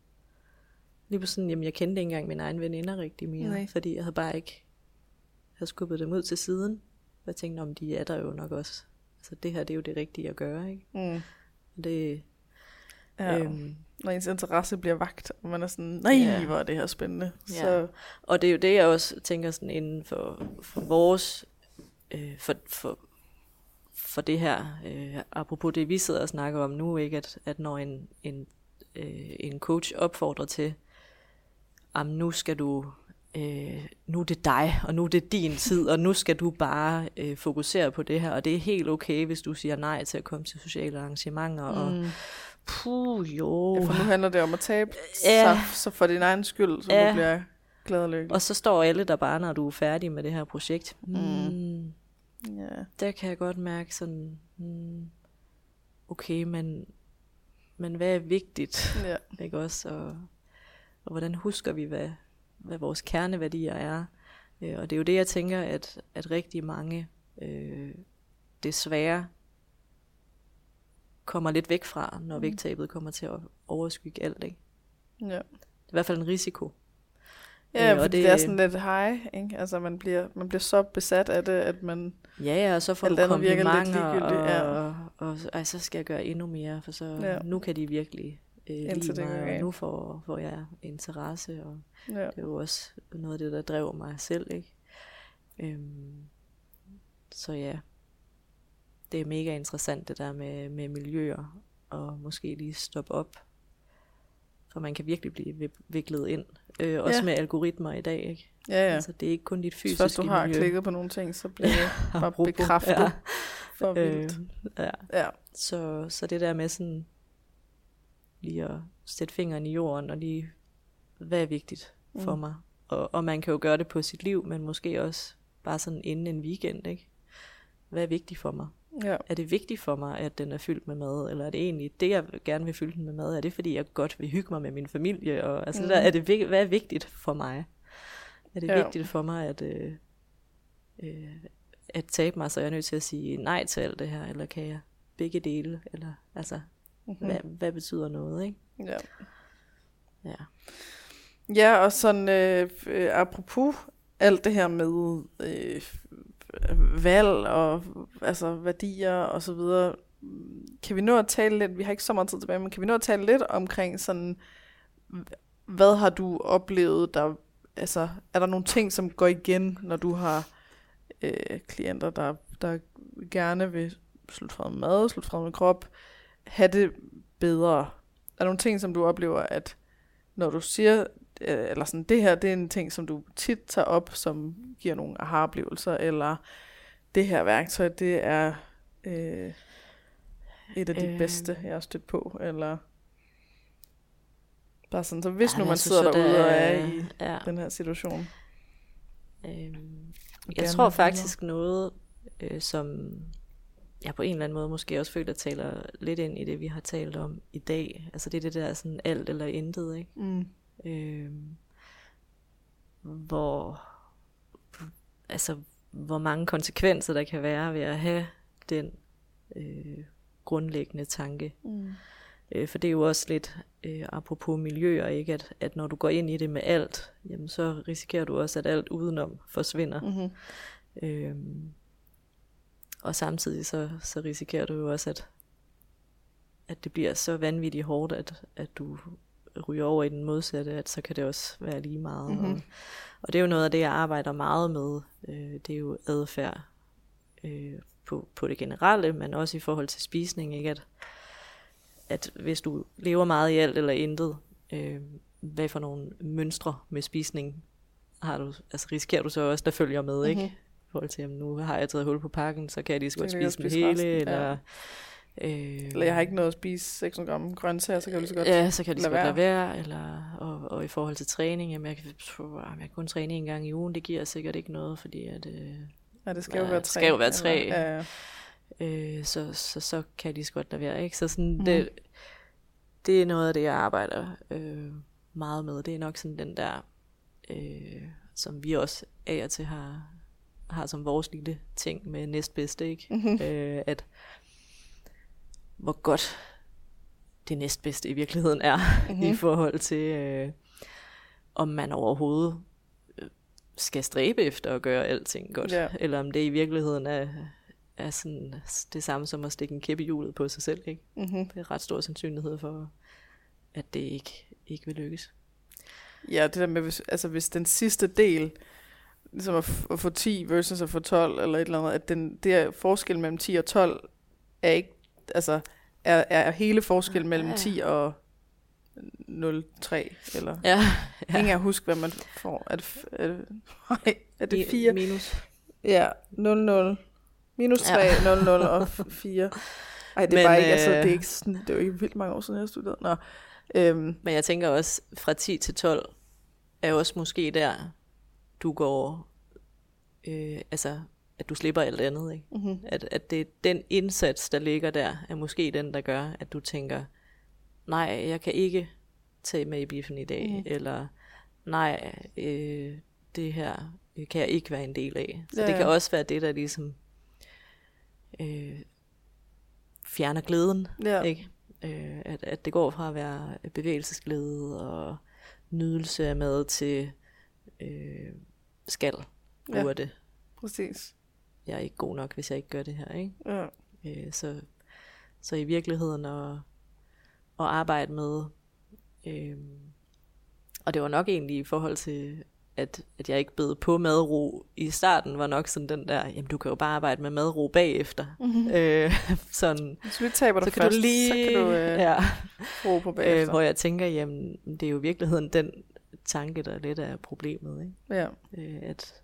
Speaker 2: Lige på sådan, jamen jeg kendte ikke engang mine egne veninder rigtig mere,
Speaker 1: Nej.
Speaker 2: fordi jeg havde bare ikke havde skubbet dem ud til siden. Og jeg tænkte, om de er der jo nok også. Altså det her, det er jo det rigtige at gøre, ikke?
Speaker 1: Mm.
Speaker 2: Det,
Speaker 1: Ja.
Speaker 2: Øhm,
Speaker 1: Når ens interesse bliver vagt, og man er sådan, nej,
Speaker 2: Ja.
Speaker 1: hvor er det her spændende.
Speaker 2: Ja.
Speaker 1: Så,
Speaker 2: Og det er jo det, jeg også tænker sådan inden for, for vores, øh, for, for, for det her, øh, apropos det, vi sidder og snakker om nu, ikke, at, at når en, en, øh, en coach opfordrer til, at nu skal du, øh, nu er det dig, og nu er det din tid, og nu skal du bare øh, fokusere på det her, og det er helt okay, hvis du siger nej til at komme til sociale arrangementer, og
Speaker 1: mm.
Speaker 2: Puh, jo.
Speaker 1: ja, for nu handler det om at tabe
Speaker 2: Ja.
Speaker 1: sig, så for din egen skyld, så
Speaker 2: Ja.
Speaker 1: du bliver glad og lykkelig.
Speaker 2: Og så står alle der bare, når du er færdig med det her projekt.
Speaker 1: Mm.
Speaker 2: Mm.
Speaker 1: Ja.
Speaker 2: der kan jeg godt mærke sådan, hmm, okay, men, men hvad er vigtigt,
Speaker 1: ja.
Speaker 2: ikke også? Og, og hvordan husker vi, hvad, hvad vores kerneværdier er? Øh, og det er jo det, jeg tænker, at, at rigtig mange øh, desværre kommer lidt væk fra, når
Speaker 1: Mm.
Speaker 2: vægttabet kommer til at overskygge alt. Ikke?
Speaker 1: ja.
Speaker 2: Det er i hvert fald en risiko.
Speaker 1: Ja,
Speaker 2: Øh, og
Speaker 1: det,
Speaker 2: det-
Speaker 1: er sådan lidt high, ikke? Altså, man bliver, man bliver så besat af det, at man...
Speaker 2: Ja, ja, og så får du komplimenter, og,
Speaker 1: ja.
Speaker 2: og, og ej, så skal jeg gøre endnu mere, for så
Speaker 1: Ja.
Speaker 2: nu kan de virkelig øh,
Speaker 1: Indtil
Speaker 2: lide mig, og nu får, får jeg interesse, og
Speaker 1: Ja.
Speaker 2: det er jo også noget af det, der drev mig selv, ikke? Øhm, så ja, det er mega interessant det der med, med miljøer, og måske lige stoppe op, for man kan virkelig blive vi- viklet ind, øh, også
Speaker 1: Ja.
Speaker 2: med algoritmer i dag, ikke?
Speaker 1: Ja, ja.
Speaker 2: Altså, det er ikke kun dit fysiske
Speaker 1: først du har
Speaker 2: miljø.
Speaker 1: klikket på nogle ting, så bliver det bare
Speaker 2: Apropos,
Speaker 1: bekræftet
Speaker 2: ja.
Speaker 1: for vildt.
Speaker 2: Øh, ja.
Speaker 1: Ja.
Speaker 2: Så, så det der med sådan lige at sætte fingeren i jorden og lige, hvad er vigtigt for
Speaker 1: Mm.
Speaker 2: mig? Og, og man kan jo gøre det på sit liv, men måske også bare sådan inden en weekend, ikke? Hvad er vigtigt for mig?
Speaker 1: Ja.
Speaker 2: Er det vigtigt for mig, at den er fyldt med mad? Eller er det egentlig det, jeg gerne vil fylde den med mad? Er det, fordi jeg godt vil hygge mig med min familie? Og, altså
Speaker 1: Mm.
Speaker 2: der, er det, hvad er vigtigt for mig? Er det
Speaker 1: Ja.
Speaker 2: vigtigt for mig, at, øh, øh, at tabe mig, så er jeg nødt til at sige nej til alt det her? Eller kan jeg begge dele? Eller, altså,
Speaker 1: Mm-hmm.
Speaker 2: hvad, hvad betyder noget, ikke?
Speaker 1: ja.
Speaker 2: Ja.
Speaker 1: Ja, og sådan øh, øh, apropos alt det her med øh, valg og altså værdier og så videre, kan vi nå at tale lidt, vi har ikke så meget tid tilbage, men kan vi nå at tale lidt omkring sådan, hvad har du oplevet, der, altså er der nogle ting, som går igen, når du har øh, klienter, der, der gerne vil slutte fred med mad, slutte fred med krop, have det bedre? Er der nogle ting, som du oplever, at når du siger, øh, eller sådan, det her, det er en ting, som du tit tager op, som giver nogle aha-oplevelser, eller det her værktøj, det er øh, et af de øh.
Speaker 2: Øh.
Speaker 1: bedste, jeg har stødt på, eller bare sådan, så hvis
Speaker 2: Ej,
Speaker 1: nu man sidder
Speaker 2: synes
Speaker 1: derude
Speaker 2: det
Speaker 1: og er i
Speaker 2: ja,
Speaker 1: den her situation. gerne
Speaker 2: jeg tror faktisk noget, øh, som jeg på en eller anden måde måske også føler, taler lidt ind i det, vi har talt om i dag. Altså det er det der sådan alt eller intet, ikke?
Speaker 1: Mm.
Speaker 2: Øh, hvor altså hvor mange konsekvenser der kan være ved at have den øh, grundlæggende tanke.
Speaker 1: Mm.
Speaker 2: Øh, for det er jo også lidt øh, apropos miljøer, ikke? At, at når du går ind i det med alt, jamen så risikerer du også, at alt udenom forsvinder.
Speaker 1: Mm-hmm.
Speaker 2: Øhm, og samtidig så, så risikerer du jo også, at, at det bliver så vanvittigt hårdt, at, at du ryger over i den modsatte, at så kan det også være lige meget.
Speaker 1: Mhm.
Speaker 2: Og, og det er jo noget af det, jeg arbejder meget med. Øh, det er jo adfærd øh, på, på det generelle, men også i forhold til spisning. Ikke? At, at hvis du lever meget i alt eller intet, øh, hvad for nogle mønstre med spisning har du, altså risikerer du så også, der følger med, ikke?
Speaker 1: Mhm.
Speaker 2: I forhold til, at nu har jeg taget hul på pakken, så kan jeg lige så godt spise med
Speaker 1: spise
Speaker 2: hele,
Speaker 1: resten, ja.
Speaker 2: eller... Øh,
Speaker 1: Eller jeg har ikke noget at spise 600 gram grøntsager, så kan jeg lige så godt
Speaker 2: Ja, så kan lige så godt lade være. Eller, og, og i forhold til træning, jamen jeg kan, pff, jeg kan kun træne en gang i ugen, det giver sikkert ikke noget, fordi at, øh,
Speaker 1: Ja, det skal jo være
Speaker 2: det
Speaker 1: tre.
Speaker 2: skal jo være tre.
Speaker 1: Eller, ja, ja.
Speaker 2: øh, så, så, så kan jeg lige så godt lade være. Ikke? Så sådan, mm. det, det er noget af det, jeg arbejder øh, meget med. Det er nok sådan den der, øh, som vi også af og til har, har som vores lille ting med næstbedste, ikke?
Speaker 1: Mhm.
Speaker 2: øh, at hvor godt det næstbedste i virkeligheden er
Speaker 1: Mhm.
Speaker 2: mm-hmm. i forhold til, øh, om man overhovedet øh, skal stræbe efter at gøre alting godt,
Speaker 1: Ja.
Speaker 2: eller om det i virkeligheden er er sådan det samme som at stikke en kæppe i hjulet på sig selv. Ikke?
Speaker 1: Mm-hmm.
Speaker 2: Det er ret stor sandsynlighed for, at det ikke, ikke vil lykkes.
Speaker 1: Ja, det der med, hvis, altså hvis den sidste del, ligesom at, f- at få 10 versus at få 12, eller et eller andet, at den, det er forskel mellem 10 og 12, er ikke, altså, er, er hele forskel mellem
Speaker 2: Ja.
Speaker 1: 10 og 0,3, eller...
Speaker 2: Ja,
Speaker 1: Ja. Ingen af huske, hvad man får. Er det, er det, nej, er det 4?
Speaker 2: Minus.
Speaker 1: Ja, 0, 0. Minus 3,
Speaker 2: Ja.
Speaker 1: 0, 0 og f- 4. Ej, det er
Speaker 2: Men,
Speaker 1: bare ikke, altså, det er
Speaker 2: øh,
Speaker 1: ikke sådan, det er jo ikke vildt mange år siden, jeg studerede. Nå, øhm,
Speaker 2: Men jeg tænker også, fra 10 til 12 er også måske der, du går, øh, altså, at du slipper alt andet. Ikke?
Speaker 1: mm-hmm.
Speaker 2: At, at det den indsats, der ligger der, er måske den, der gør, at du tænker, nej, jeg kan ikke tage med i biffen i dag, mm. eller nej, øh, det her øh, kan jeg ikke være en del af. Så
Speaker 1: Ja,
Speaker 2: det
Speaker 1: ja.
Speaker 2: kan også være det, der ligesom øh, fjerner glæden,
Speaker 1: Ja.
Speaker 2: ikke? Øh, at, at det går fra at være bevægelsesglæde og nydelse af mad til øh, skal,
Speaker 1: Ja.
Speaker 2: burde.
Speaker 1: Præcis.
Speaker 2: Jeg er ikke god nok, hvis jeg ikke gør det her, ikke?
Speaker 1: Ja.
Speaker 2: Øh, så, så i virkeligheden at, at arbejde med, øh, og det var nok egentlig i forhold til, at, at jeg ikke bed på madro i starten, var nok sådan den der, jamen du kan jo bare arbejde med madro bagefter.
Speaker 1: Mm-hmm.
Speaker 2: Øh, sådan,
Speaker 1: Hvis vi taber dig
Speaker 2: så kan
Speaker 1: først,
Speaker 2: du lige,
Speaker 1: så kan du øh,
Speaker 2: ja,
Speaker 1: ro på
Speaker 2: øh,
Speaker 1: bagefter.
Speaker 2: hvor jeg tænker, jamen det er jo i virkeligheden den tanke, der lidt er problemet, ikke?
Speaker 1: ja.
Speaker 2: øh, at,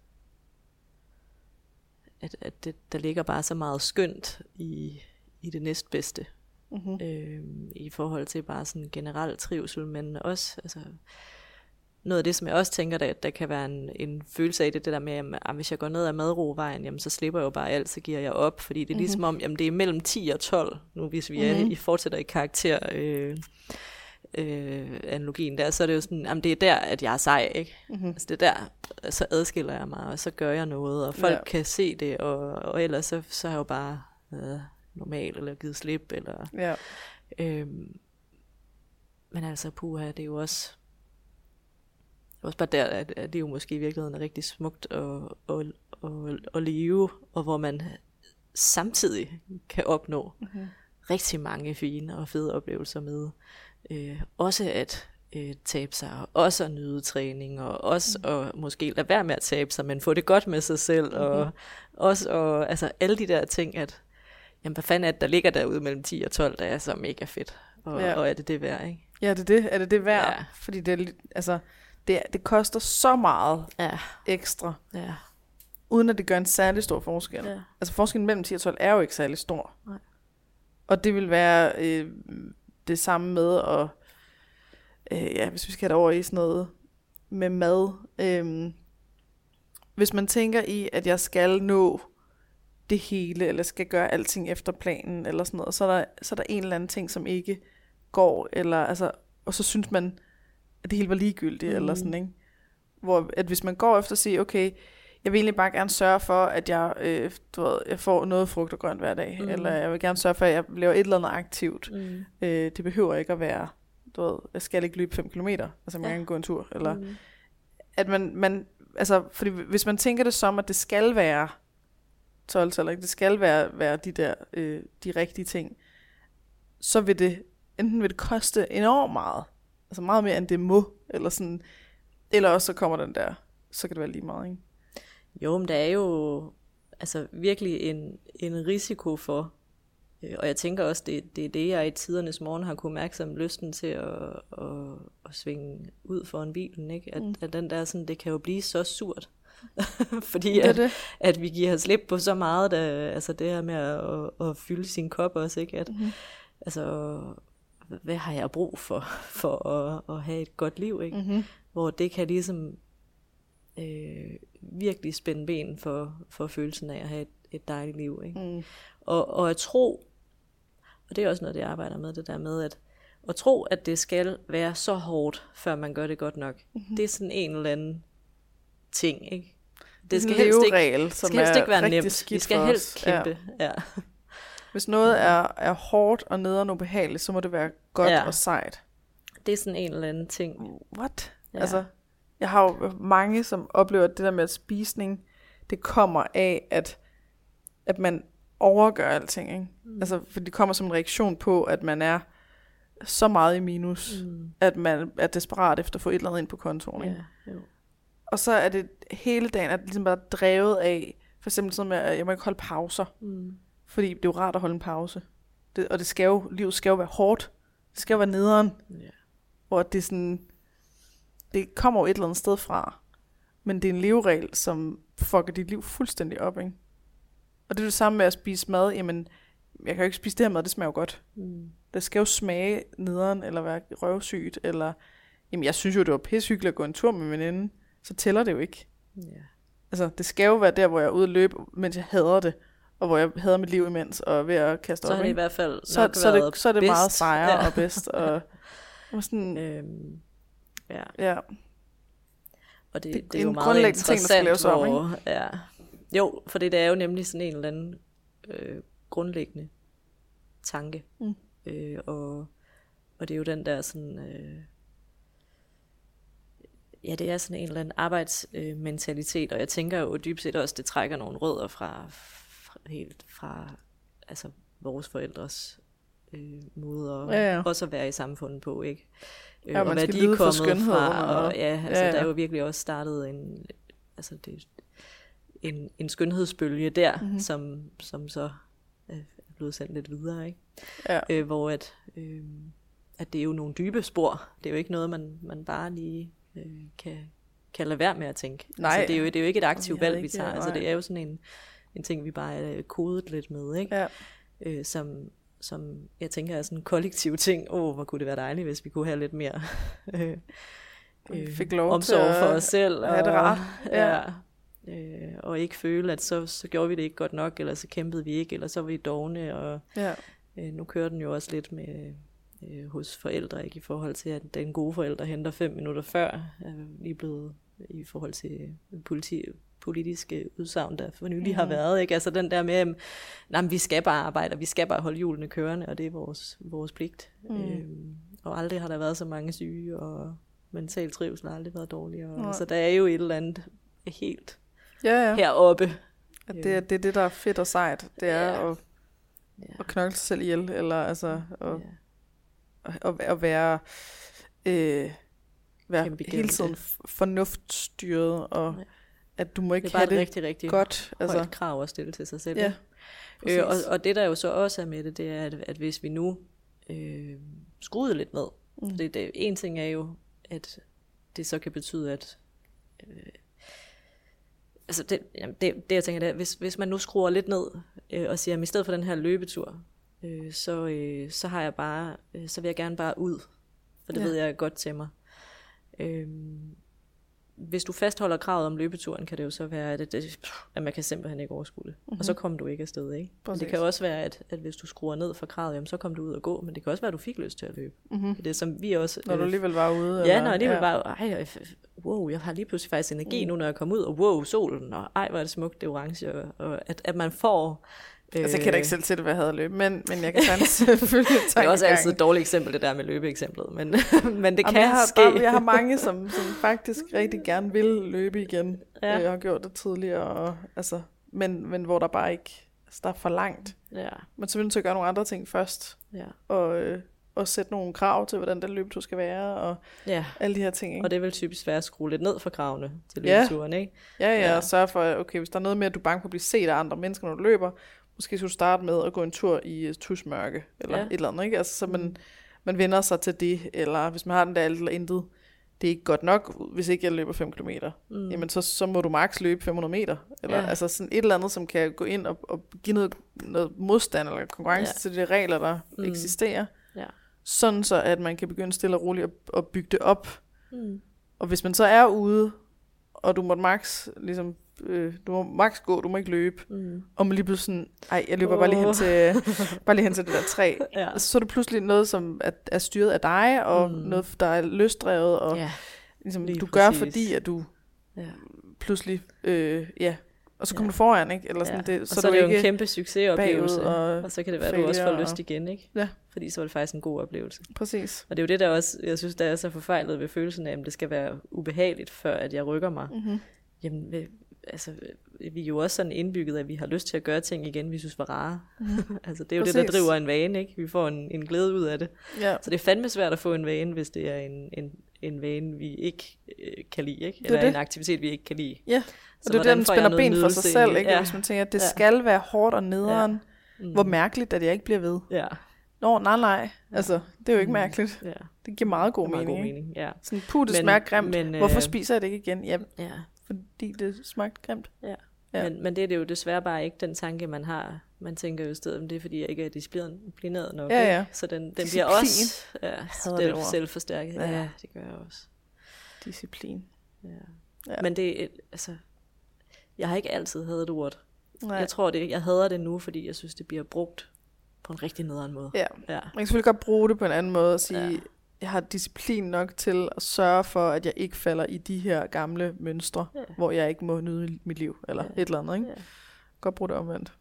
Speaker 2: at, at det, der ligger bare så meget skønt i, i det næstbedste,
Speaker 1: Mm-hmm.
Speaker 2: øh, i forhold til bare sådan generel trivsel, men også, altså, noget af det, som jeg også tænker, der, der kan være en, en følelse af det, det der med, at ah, hvis jeg går ned ad madrovejen, jamen så slipper jeg jo bare alt, så giver jeg op, fordi det er
Speaker 1: Mhm.
Speaker 2: ligesom om, jamen det er mellem 10 og 12, nu hvis vi er,
Speaker 1: Mhm.
Speaker 2: I fortsætter i karakter, øh, øh, analogien der, så er det jo sådan, jamen det er der, at jeg er sej, ikke?
Speaker 1: Mm-hmm.
Speaker 2: Altså det er der, så adskiller jeg mig, og så gør jeg noget, og folk
Speaker 1: Ja.
Speaker 2: kan se det, og, og ellers så, så er jeg jo bare øh, normal, eller givet slip, eller...
Speaker 1: Ja.
Speaker 2: Øhm, men altså, puha, det er jo også... Også bare der, at, at det jo måske i virkeligheden er rigtig smukt at, at, at, at leve, og hvor man samtidig kan opnå
Speaker 1: Mm-hmm.
Speaker 2: rigtig mange fine og fede oplevelser med. Øh, også at øh, tabe sig, og også at nyde træning, og også mm. at måske lade være med at tabe sig, men få det godt med sig selv, mm-hmm. og også og, altså alle de der ting, at jamen, hvad fanden er det, der ligger derude mellem 10 og 12, der er så mega fedt, og,
Speaker 1: Ja.
Speaker 2: og er det det værd, ikke?
Speaker 1: Ja, det er det. Er det det værd?
Speaker 2: Ja.
Speaker 1: Fordi det, altså, det, det koster så meget
Speaker 2: Ja,
Speaker 1: ekstra,
Speaker 2: ja,
Speaker 1: uden at det gør en særlig stor forskel.
Speaker 2: ja.
Speaker 1: Altså forskellen mellem 10 og 12 er jo ikke særlig stor.
Speaker 2: Nej.
Speaker 1: Og det vil være øh, det samme med at, øh, ja, hvis vi skal over i sådan noget med mad. Øh, hvis man tænker i, at jeg skal nå det hele, eller skal gøre alting efter planen, eller sådan noget, så er der, så er der en eller anden ting, som ikke går, eller altså, og så synes man, at det hele var ligegyldigt, mm. eller sådan, ikke? Hvor at hvis man går efter at sige, okay, jeg vil egentlig bare gerne sørge for, at jeg, øh, du ved, jeg får noget frugt og grønt hver dag. Mm. Eller jeg vil gerne sørge for, at jeg laver et eller andet aktivt.
Speaker 2: Mm.
Speaker 1: Øh, det behøver ikke at være, du ved, jeg skal ikke løbe 5 km. Altså man
Speaker 2: Ja.
Speaker 1: kan gå en tur. Eller
Speaker 2: Mm.
Speaker 1: at man, man, altså, fordi hvis man tænker det som, at det skal være 12 eller det skal være, være de der, øh, de rigtige ting, så vil det, enten vil det koste enormt meget, altså meget mere end det må, eller sådan, eller også så kommer den der, så kan det være lige meget, ikke?
Speaker 2: Jo, men der er jo altså virkelig en, en risiko for, øh, og jeg tænker også, det, det er det, jeg i tidernes morgen har kunne mærke som lysten til at, at, at svinge ud foran bilen, ikke? At,
Speaker 1: Mm.
Speaker 2: mm. at den der sådan, det kan jo blive så surt. Fordi at,
Speaker 1: det.
Speaker 2: at vi giver slip på så meget, der, altså det her med at, at, fylde sin kop også, ikke? At,
Speaker 1: Mhm.
Speaker 2: altså, hvad har jeg brug for, for at, at have et godt liv, ikke?
Speaker 1: Mm-hmm.
Speaker 2: hvor det kan ligesom øh, virkelig spænde ben for, for følelsen af at have et, et dejligt liv. Ikke?
Speaker 1: Mm.
Speaker 2: Og, og at tro, og det er også noget, det jeg arbejder med, det der med, at, at tro, at det skal være så hårdt, før man gør det godt nok. Mm-hmm. Det er sådan en eller anden ting, ikke?
Speaker 1: Det,
Speaker 2: skal helst ikke, det
Speaker 1: som
Speaker 2: skal helst ikke være nemt. Vi skal helst kæmpe. Ja. Ja.
Speaker 1: Hvis noget er, er hårdt og nederen ubehageligt, så må det være godt
Speaker 2: Ja.
Speaker 1: og sejt.
Speaker 2: Det er sådan en eller anden ting.
Speaker 1: What? Ja.
Speaker 2: Ja.
Speaker 1: Altså, jeg har jo mange, som oplever, at det der med at spisning, det kommer af, at, at man overgør alting, ikke? Mm. Altså, for det kommer som en reaktion på, at man er så meget i minus, mm. at man er desperat efter at få et eller andet ind på kontoen. Ikke?
Speaker 2: Ja, jo.
Speaker 1: Og så er det hele dagen, at det ligesom bare drevet af, for eksempel sådan med, at jeg må ikke holde pauser,
Speaker 2: Mm.
Speaker 1: fordi det er jo rart at holde en pause. Det, og det skal jo, livet skal jo være hårdt. Det skal jo være nederen,
Speaker 2: Ja.
Speaker 1: hvor det er sådan, det kommer jo et eller andet sted fra. Men det er en leveregel, som fucker dit liv fuldstændig op, ikke? Og det er det samme med at spise mad. Jamen, jeg kan jo ikke spise det her mad, det smager jo godt.
Speaker 2: Mm.
Speaker 1: Det skal jo smage nederen, eller være røvsygt, eller... Jamen, jeg synes jo, det var pissehyggeligt at gå en tur med min veninde. Så tæller det jo ikke.
Speaker 2: Ja.
Speaker 1: Altså, det skal jo være der, hvor jeg er ude at løbe, mens jeg hader det. Og hvor jeg hader mit liv imens, og er ved at kaste
Speaker 2: Så
Speaker 1: op.
Speaker 2: har det i hvert fald
Speaker 1: så, så, er det, så er det
Speaker 2: bedst.
Speaker 1: meget sejre
Speaker 2: Ja.
Speaker 1: og bedst. Og, og sådan,
Speaker 2: Øhm, ja,
Speaker 1: ja.
Speaker 2: og det,
Speaker 1: Det
Speaker 2: det,
Speaker 1: er
Speaker 2: jo meget
Speaker 1: grundlæggende ting, der skal
Speaker 2: interessant,
Speaker 1: laves om,
Speaker 2: hvor, ja. Jo, for det er jo nemlig sådan en eller anden øh, grundlæggende tanke.
Speaker 1: Mm.
Speaker 2: Øh, og, og det er jo den der sådan... Øh, ja, det er sådan en eller anden arbejdsmentalitet, øh, og jeg tænker jo dybt set også, det trækker nogle rødder fra, fra helt fra altså vores forældres øh, måde at,
Speaker 1: Ja, ja.
Speaker 2: også at være i samfundet på, ikke? Øh,
Speaker 1: Ja,
Speaker 2: og hvad
Speaker 1: skal
Speaker 2: de er kommet fra, og,
Speaker 1: og-
Speaker 2: ja, altså
Speaker 1: ja, ja.
Speaker 2: der er jo virkelig også startet en, altså det, en, en skønhedsbølge der,
Speaker 1: Mhm.
Speaker 2: mm-hmm. som, som så øh, er blevet sendt lidt videre, ikke?
Speaker 1: Ja.
Speaker 2: Øh, hvor at, øh, at det er jo nogle dybe spor. Det er jo ikke noget, man, man bare lige øh, kan, kan lade være med at tænke.
Speaker 1: Nej.
Speaker 2: Altså, det, er jo, det er jo ikke et aktivt
Speaker 1: Vi
Speaker 2: valg, vi
Speaker 1: ikke-
Speaker 2: tager. Altså, det er jo sådan en, en ting, vi bare er kodet lidt med, ikke?
Speaker 1: ja.
Speaker 2: øh, som, som jeg tænker er sådan en kollektiv ting. Åh, oh, hvor kunne det være dejligt, hvis vi kunne have lidt mere øh,
Speaker 1: Vi fik lov
Speaker 2: omsorg for os selv.
Speaker 1: have det rart.
Speaker 2: Ja. ja. Øh, og ikke føle, at så, så gjorde vi det ikke godt nok, eller så kæmpede vi ikke, eller så var vi dogne, og
Speaker 1: ja.
Speaker 2: øh, nu kører den jo også lidt med øh, hos forældre, ikke i forhold til, at den gode forælder henter fem minutter før, er lige blevet i forhold til politi, politiske udsagn, der for nylig mm. har været. Ikke? Altså den der med, at vi skal bare arbejde, og vi skal bare holde hjulene kørende, og det er vores, vores pligt.
Speaker 1: Mm.
Speaker 2: Mm. Øhm, og aldrig har der været så mange syge, og mental trivsel har aldrig været dårligere.
Speaker 1: Nej.
Speaker 2: Så der er jo et eller andet helt
Speaker 1: Ja, ja.
Speaker 2: heroppe.
Speaker 1: At det, er, det er det, der er fedt og sejt. Det er
Speaker 2: Ja.
Speaker 1: at,
Speaker 2: Ja.
Speaker 1: at knokle sig selv ihjel, eller altså at,
Speaker 2: Ja.
Speaker 1: at, at være, øh, være hele tiden fornuftstyret, og
Speaker 2: Ja.
Speaker 1: At du må ikke
Speaker 2: Det er bare
Speaker 1: have
Speaker 2: et
Speaker 1: det
Speaker 2: rigtig, rigtig
Speaker 1: godt.
Speaker 2: højt
Speaker 1: Altså,
Speaker 2: krav at stille til sig selv.
Speaker 1: ja,
Speaker 2: øh, og, og det der jo så også er med det, det er, at, at hvis vi nu øh, skruede lidt ned,
Speaker 1: Mm.
Speaker 2: mm. det, det, en ting er jo, at det så kan betyde, at øh, altså det, jamen det, det jeg tænker, det er, hvis, hvis man nu skruer lidt ned øh, og siger, at i stedet for den her løbetur, øh, så, øh, så har jeg bare, øh, så vil jeg gerne bare ud, for det
Speaker 1: Ja.
Speaker 2: ved jeg godt til mig. Øh, hvis du fastholder kravet om løbeturen, kan det jo så være, at, det, at man kan simpelthen ikke overskue det. Mm-hmm. Og så kommer du ikke afsted, ikke?
Speaker 1: Præcis.
Speaker 2: det kan også være, at, at hvis du skruer ned for kravet, jamen, så kommer du ud og gå, men det kan også være, at du fik lyst til at løbe.
Speaker 1: mm-hmm.
Speaker 2: Det er som vi også...
Speaker 1: når du
Speaker 2: øh,
Speaker 1: alligevel var ude.
Speaker 2: Ja,
Speaker 1: eller,
Speaker 2: når alligevel ja. bare, ej, wow, jeg har lige pludselig faktisk energi
Speaker 1: Mm.
Speaker 2: nu, når jeg kommer ud, og wow, solen, og ej, hvor er det smukt, det orange, og, og at, at man får... Øh,
Speaker 1: Altså, jeg kender ikke selv til det, hvad jeg havde løbet, men, men jeg kan sagtens selvfølgelig
Speaker 2: Det er også altid et dårligt eksempel, det der med løbeeksemplet, men, men det kan
Speaker 1: jeg har,
Speaker 2: ske.
Speaker 1: Jeg har mange, som, som faktisk rigtig gerne vil løbe igen. Ja.
Speaker 2: Ja.
Speaker 1: Jeg har gjort det tidligere, og, altså, men, men hvor der bare ikke altså, der er for langt.
Speaker 2: Ja,
Speaker 1: Man så nødt til at gøre nogle andre ting først,
Speaker 2: ja,
Speaker 1: og, øh, og sætte nogle krav til, hvordan den løbetur skal være, og
Speaker 2: ja.
Speaker 1: alle de her ting. Ikke?
Speaker 2: Og det er vel typisk være at skrue lidt ned for kravene til
Speaker 1: Ja.
Speaker 2: løbeturen, ikke?
Speaker 1: Ja, ja,
Speaker 2: Ja.
Speaker 1: og sørge for, okay, hvis der er noget med, at du er bange for at blive set af andre mennesker, når du løber, måske skulle starte med at gå en tur i øh, tusmørke, eller ja. Et eller andet, ikke? Altså, så man,
Speaker 2: Mm.
Speaker 1: man vender sig til det, eller hvis man har den der alt eller intet, det er ikke godt nok, hvis ikke jeg løber 5 km, mm. jamen så, så må du maks løbe 500 meter, eller ja. Altså sådan et eller andet, som kan gå ind og, og give noget, noget modstand eller konkurrence ja. Til de regler, der mm. Eksisterer,
Speaker 2: Ja.
Speaker 1: sådan så, at man kan begynde stille og roligt at, at bygge det op,
Speaker 2: Mm.
Speaker 1: og hvis man så er ude, og du må max, ligesom, øh, du må max gå, du må ikke løbe,
Speaker 2: Mm.
Speaker 1: og man lige pludselig sådan, ej, jeg løber oh. bare, lige hen til, bare lige hen til det der træ.
Speaker 2: Ja.
Speaker 1: Så er det pludselig noget, som er, er styret af dig, og mm. Noget, der er løsdrevet, og
Speaker 2: Ja,
Speaker 1: ligesom,
Speaker 2: lige
Speaker 1: du gør,
Speaker 2: præcis.
Speaker 1: fordi at du
Speaker 2: ja.
Speaker 1: pludselig, øh, ja, og så kommer
Speaker 2: Ja.
Speaker 1: du foran, ikke? Eller sådan,
Speaker 2: ja.
Speaker 1: det,
Speaker 2: og
Speaker 1: så,
Speaker 2: så,
Speaker 1: er
Speaker 2: det jo en kæmpe succesoplevelse,
Speaker 1: og
Speaker 2: og så kan det være, at du også får lyst
Speaker 1: og-
Speaker 2: igen, ikke?
Speaker 1: Ja.
Speaker 2: Fordi så er det faktisk en god oplevelse.
Speaker 1: Præcis.
Speaker 2: Og det er jo det, der også, jeg synes, der er så forfejlet ved følelsen af, at det skal være ubehageligt, før at jeg rykker mig.
Speaker 1: Mm-hmm.
Speaker 2: Jamen, altså, vi er jo også sådan indbygget, at vi har lyst til at gøre ting igen, vi synes var rare. Mm. altså, det er jo
Speaker 1: Præcis.
Speaker 2: det, der driver en vane, ikke? Vi får en, en glæde ud af det.
Speaker 1: Ja.
Speaker 2: Så det er fandme svært at få en vane, hvis det er en, en, en vane, vi ikke øh, kan lide, ikke?
Speaker 1: er
Speaker 2: Eller
Speaker 1: det.
Speaker 2: en aktivitet, vi ikke kan lide.
Speaker 1: Ja,
Speaker 2: Så
Speaker 1: og det er
Speaker 2: hvordan
Speaker 1: den spænder ben for sig selv,
Speaker 2: det?
Speaker 1: ikke?
Speaker 2: Ja.
Speaker 1: Hvis man tænker, at det
Speaker 2: Ja.
Speaker 1: skal være hårdt og nederen.
Speaker 2: Mm.
Speaker 1: Hvor mærkeligt, at jeg ikke bliver ved.
Speaker 2: Ja,
Speaker 1: Nå, nej, nej. Altså, det er jo ikke
Speaker 2: Mm.
Speaker 1: mærkeligt.
Speaker 2: ja.
Speaker 1: Det giver meget god
Speaker 2: Det meget
Speaker 1: mening,
Speaker 2: god mening, ja.
Speaker 1: Sådan, puh, det
Speaker 2: Men-
Speaker 1: smager grimt.
Speaker 2: men,
Speaker 1: Hvorfor
Speaker 2: øh,
Speaker 1: spiser jeg det ikke igen? Ja,
Speaker 2: ja.
Speaker 1: Fordi det smagte grimt.
Speaker 2: Ja.
Speaker 1: Ja.
Speaker 2: Men, men det er det jo desværre bare ikke den tanke, man har. Man tænker jo i stedet, det er fordi, jeg ikke er disciplineret nok.
Speaker 1: Ja, ja.
Speaker 2: Så den, den
Speaker 1: Disciplin.
Speaker 2: bliver også ja,
Speaker 1: det
Speaker 2: selv,
Speaker 1: ord.
Speaker 2: selvforstærket.
Speaker 1: Ja.
Speaker 2: Ja. det gør jeg også.
Speaker 1: Disciplin.
Speaker 2: Ja.
Speaker 1: Ja.
Speaker 2: Men det er, altså, jeg har ikke altid hadet ordet.
Speaker 1: Nej.
Speaker 2: Jeg tror det, jeg hader det nu, fordi jeg synes, det bliver brugt på en rigtig nederen måde.
Speaker 1: Ja,
Speaker 2: Ja.
Speaker 1: man kan selvfølgelig godt bruge det på en anden måde og sige,
Speaker 2: Ja.
Speaker 1: Jeg har disciplin nok til at sørge for, at jeg ikke falder i de her gamle mønstre,
Speaker 2: Ja.
Speaker 1: hvor jeg ikke må nyde mit liv, eller
Speaker 2: Ja.
Speaker 1: et eller andet, ikke?
Speaker 2: Ja.
Speaker 1: Godt bruge det omvendt.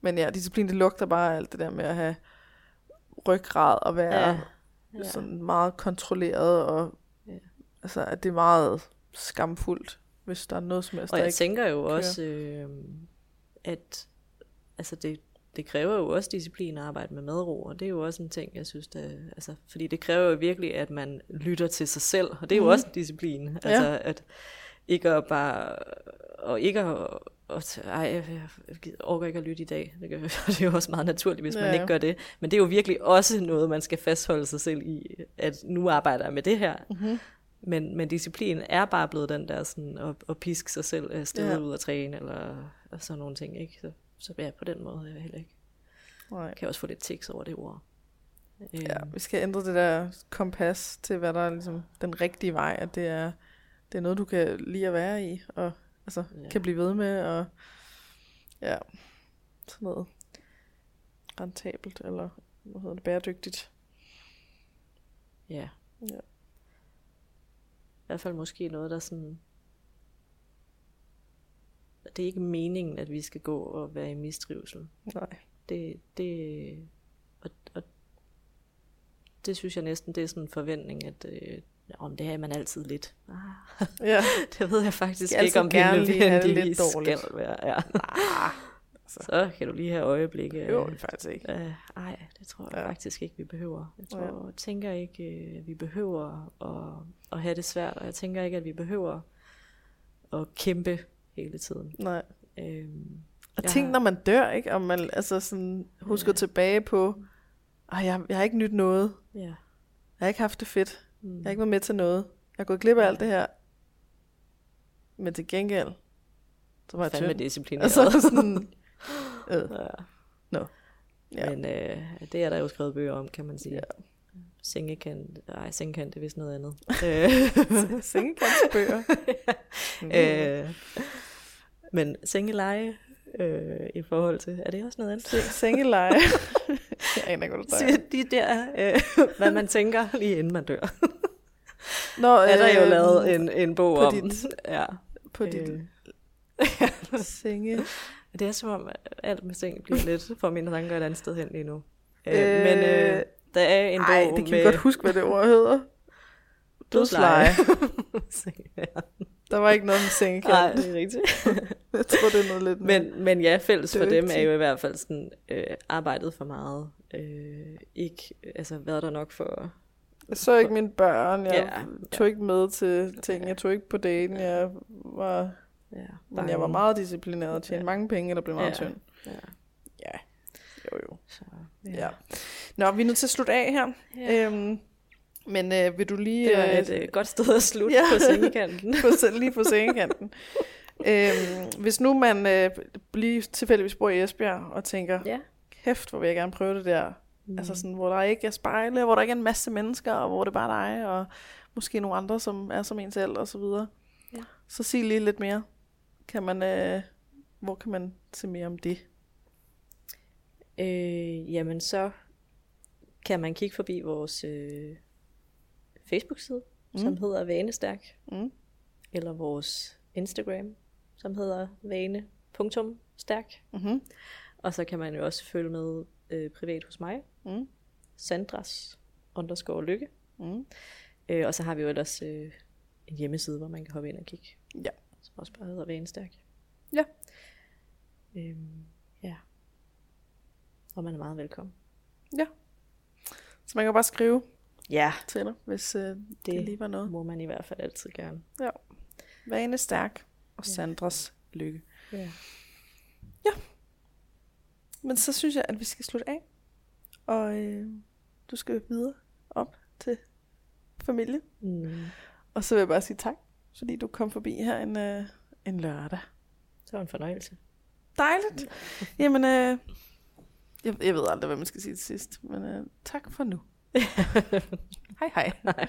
Speaker 1: Men ja, disciplin, det lugter bare alt det der med at have ryggrad og være
Speaker 2: Ja.
Speaker 1: ja. Sådan meget kontrolleret, og
Speaker 2: Ja.
Speaker 1: altså, at det er meget skamfuldt, hvis der er noget som helst,
Speaker 2: Og jeg
Speaker 1: ikke...
Speaker 2: tænker jo
Speaker 1: kører.
Speaker 2: også, øh, at altså det, det kræver jo også disciplin at arbejde med madro, og det er jo også en ting, jeg synes, det, altså, fordi det kræver jo virkelig, at man lytter til sig selv, og det er jo
Speaker 1: Mhm.
Speaker 2: også en disciplin. Altså, at ikke at bare, og ikke at, at ej, jeg jeg orker ikke at lytte i dag. Det, gør, det er jo også meget naturligt, hvis man
Speaker 1: Ja.
Speaker 2: ikke gør det. Men det er jo virkelig også noget, man skal fastholde sig selv i, at nu arbejder jeg med det her.
Speaker 1: Mm-hmm.
Speaker 2: Men, men disciplin er bare blevet den der sådan at, at piske sig selv afsted
Speaker 1: Ja.
Speaker 2: ja. ud at træne, eller og sådan nogle ting, ikke? Så, så ja, på den måde er jeg heller ikke.
Speaker 1: Nej.
Speaker 2: Kan jeg også få lidt tics over det ord.
Speaker 1: Ja,
Speaker 2: Øhm,
Speaker 1: vi skal ændre det der kompas til, hvad der er ligesom den rigtige vej, at det er, det er noget, du kan lide at være i, og altså,
Speaker 2: Ja.
Speaker 1: ja. kan blive ved med, og ja, sådan noget rentabelt, eller hvad hedder det, bæredygtigt.
Speaker 2: ja.
Speaker 1: Ja.
Speaker 2: I hvert fald måske noget, der sådan... Det er ikke meningen, at vi skal gå og være i mistrivsel.
Speaker 1: Nej.
Speaker 2: Det, det, og, og det synes jeg næsten, det er sådan en forventning, at øh, om det her er man altid lidt. Ah,
Speaker 1: Ja,
Speaker 2: det ved jeg faktisk
Speaker 1: Skal
Speaker 2: ikke, om
Speaker 1: altid
Speaker 2: det
Speaker 1: gerne det lidt
Speaker 2: nødvendigvis
Speaker 1: dårligt.
Speaker 2: skal være. Ja.
Speaker 1: ah,
Speaker 2: Så kan du lige have øjeblikke.
Speaker 1: det er faktisk ikke.
Speaker 2: Øh, ej, det tror jeg
Speaker 1: Ja.
Speaker 2: faktisk ikke, vi behøver. Jeg tror,
Speaker 1: Ja.
Speaker 2: tænker ikke, øh, at vi behøver at, at have det svært, og jeg tænker ikke, at vi behøver at kæmpe hele tiden.
Speaker 1: Nej.
Speaker 2: Øhm,
Speaker 1: Og tænk,
Speaker 2: har-
Speaker 1: når man dør, ikke? Om man altså sådan husker
Speaker 2: Ja.
Speaker 1: tilbage på, ej, jeg, jeg har ikke nyt noget.
Speaker 2: ja.
Speaker 1: Jeg har ikke haft det fedt.
Speaker 2: Mm.
Speaker 1: Jeg har ikke været med til noget. Jeg har gået glip af alt det her. Men til gengæld, så var jeg tynd.
Speaker 2: disciplineret.
Speaker 1: Altså sådan, øh,
Speaker 2: ja.
Speaker 1: Nå. Ja.
Speaker 2: Men øh, det er der jo skrevet bøger om, kan man sige.
Speaker 1: Ja.
Speaker 2: Sengekant, ej, sengekant, det er vist noget andet. Øh,
Speaker 1: sengekantsbøger. Mm.
Speaker 2: øh, men sengeleje øh, i forhold til, er det også noget andet?
Speaker 1: Se- Sengeleje. jeg aner ikke, hvad du
Speaker 2: de der, øh, hvad man tænker lige inden man dør.
Speaker 1: Nå,
Speaker 2: er der jo
Speaker 1: øhm,
Speaker 2: lavet en, en bog
Speaker 1: på
Speaker 2: om.
Speaker 1: dit-
Speaker 2: ja.
Speaker 1: På dit
Speaker 2: Øh,
Speaker 1: senge.
Speaker 2: det er som om, alt med seng bliver lidt for mine tanker et andet sted hen lige nu. Øh,
Speaker 1: Øh,
Speaker 2: men øh, der er en
Speaker 1: Ej,
Speaker 2: bog
Speaker 1: det kan
Speaker 2: med
Speaker 1: godt huske, hvad det ord hedder. Dødsleje.
Speaker 2: ja.
Speaker 1: Der var ikke noget med
Speaker 2: Nej,
Speaker 1: sengekant.
Speaker 2: det er rigtigt.
Speaker 1: Jeg tror, det er noget lidt.
Speaker 2: Men, men ja, fælles for dem er jo i hvert fald sådan, øh, arbejdet for meget. Øh, ikke, altså været der nok for...
Speaker 1: Jeg så ikke mine børn. Jeg
Speaker 2: Ja,
Speaker 1: tog ikke med til ting. Jeg tog ikke på daten. Jeg var,
Speaker 2: Ja,
Speaker 1: men jeg var meget disciplineret og tjente
Speaker 2: Ja.
Speaker 1: mange penge, eller blev meget
Speaker 2: Ja.
Speaker 1: tynd.
Speaker 2: Ja,
Speaker 1: Ja, jo jo.
Speaker 2: så,
Speaker 1: Ja. Nå, vi er nødt til at slutte af her.
Speaker 2: Ja.
Speaker 1: Øhm, men øh, vil du lige...
Speaker 2: Det var
Speaker 1: øh,
Speaker 2: et øh, godt sted at slutte
Speaker 1: Ja.
Speaker 2: på sengekanten.
Speaker 1: på, lige på sengekanten. øhm, hvis nu man øh, lige tilfældigvis bor i Esbjerg og tænker,
Speaker 2: ja.
Speaker 1: kæft, hvor vil jeg gerne prøve det der. Mm. Altså sådan, hvor der ikke er spejle, hvor der ikke er en masse mennesker, og hvor det bare er dig, og måske nogle andre, som er som en selv, og så videre.
Speaker 2: Ja.
Speaker 1: Så sig lige lidt mere. Kan man, øh, hvor kan man se mere om det?
Speaker 2: Øh, jamen så kan man kigge forbi vores øh, Facebook-side, mm. som hedder Vanestærk,
Speaker 1: Mm.
Speaker 2: eller vores Instagram, som hedder vane.stærk.
Speaker 1: Mm-hmm.
Speaker 2: Og så kan man jo også følge med øh, privat hos mig,
Speaker 1: Mm.
Speaker 2: Sandras underscore lykke.
Speaker 1: Mm.
Speaker 2: Øh, og så har vi jo ellers øh, en hjemmeside, hvor man kan hoppe ind og kigge.
Speaker 1: Ja.
Speaker 2: Så også bare hedder Vanestærk.
Speaker 1: Ja.
Speaker 2: Øhm, ja. Og man er meget velkommen.
Speaker 1: Så man kan bare skrive
Speaker 2: Ja,
Speaker 1: til dig, hvis øh, det, det lige var noget.
Speaker 2: må man i hvert fald altid gerne.
Speaker 1: Vane stærk og
Speaker 2: Ja.
Speaker 1: Sandras lykke.
Speaker 2: Ja.
Speaker 1: Men så synes jeg, at vi skal slutte af. Og øh, du skal videre op til familie.
Speaker 2: Mm.
Speaker 1: Og så vil jeg bare sige tak, fordi du kom forbi her en, øh, en lørdag.
Speaker 2: Det var en fornøjelse.
Speaker 1: Dejligt. Jamen, øh, jeg, jeg ved aldrig, hvad man skal sige til sidst. Men øh, tak for nu. hej hej.
Speaker 2: Nej.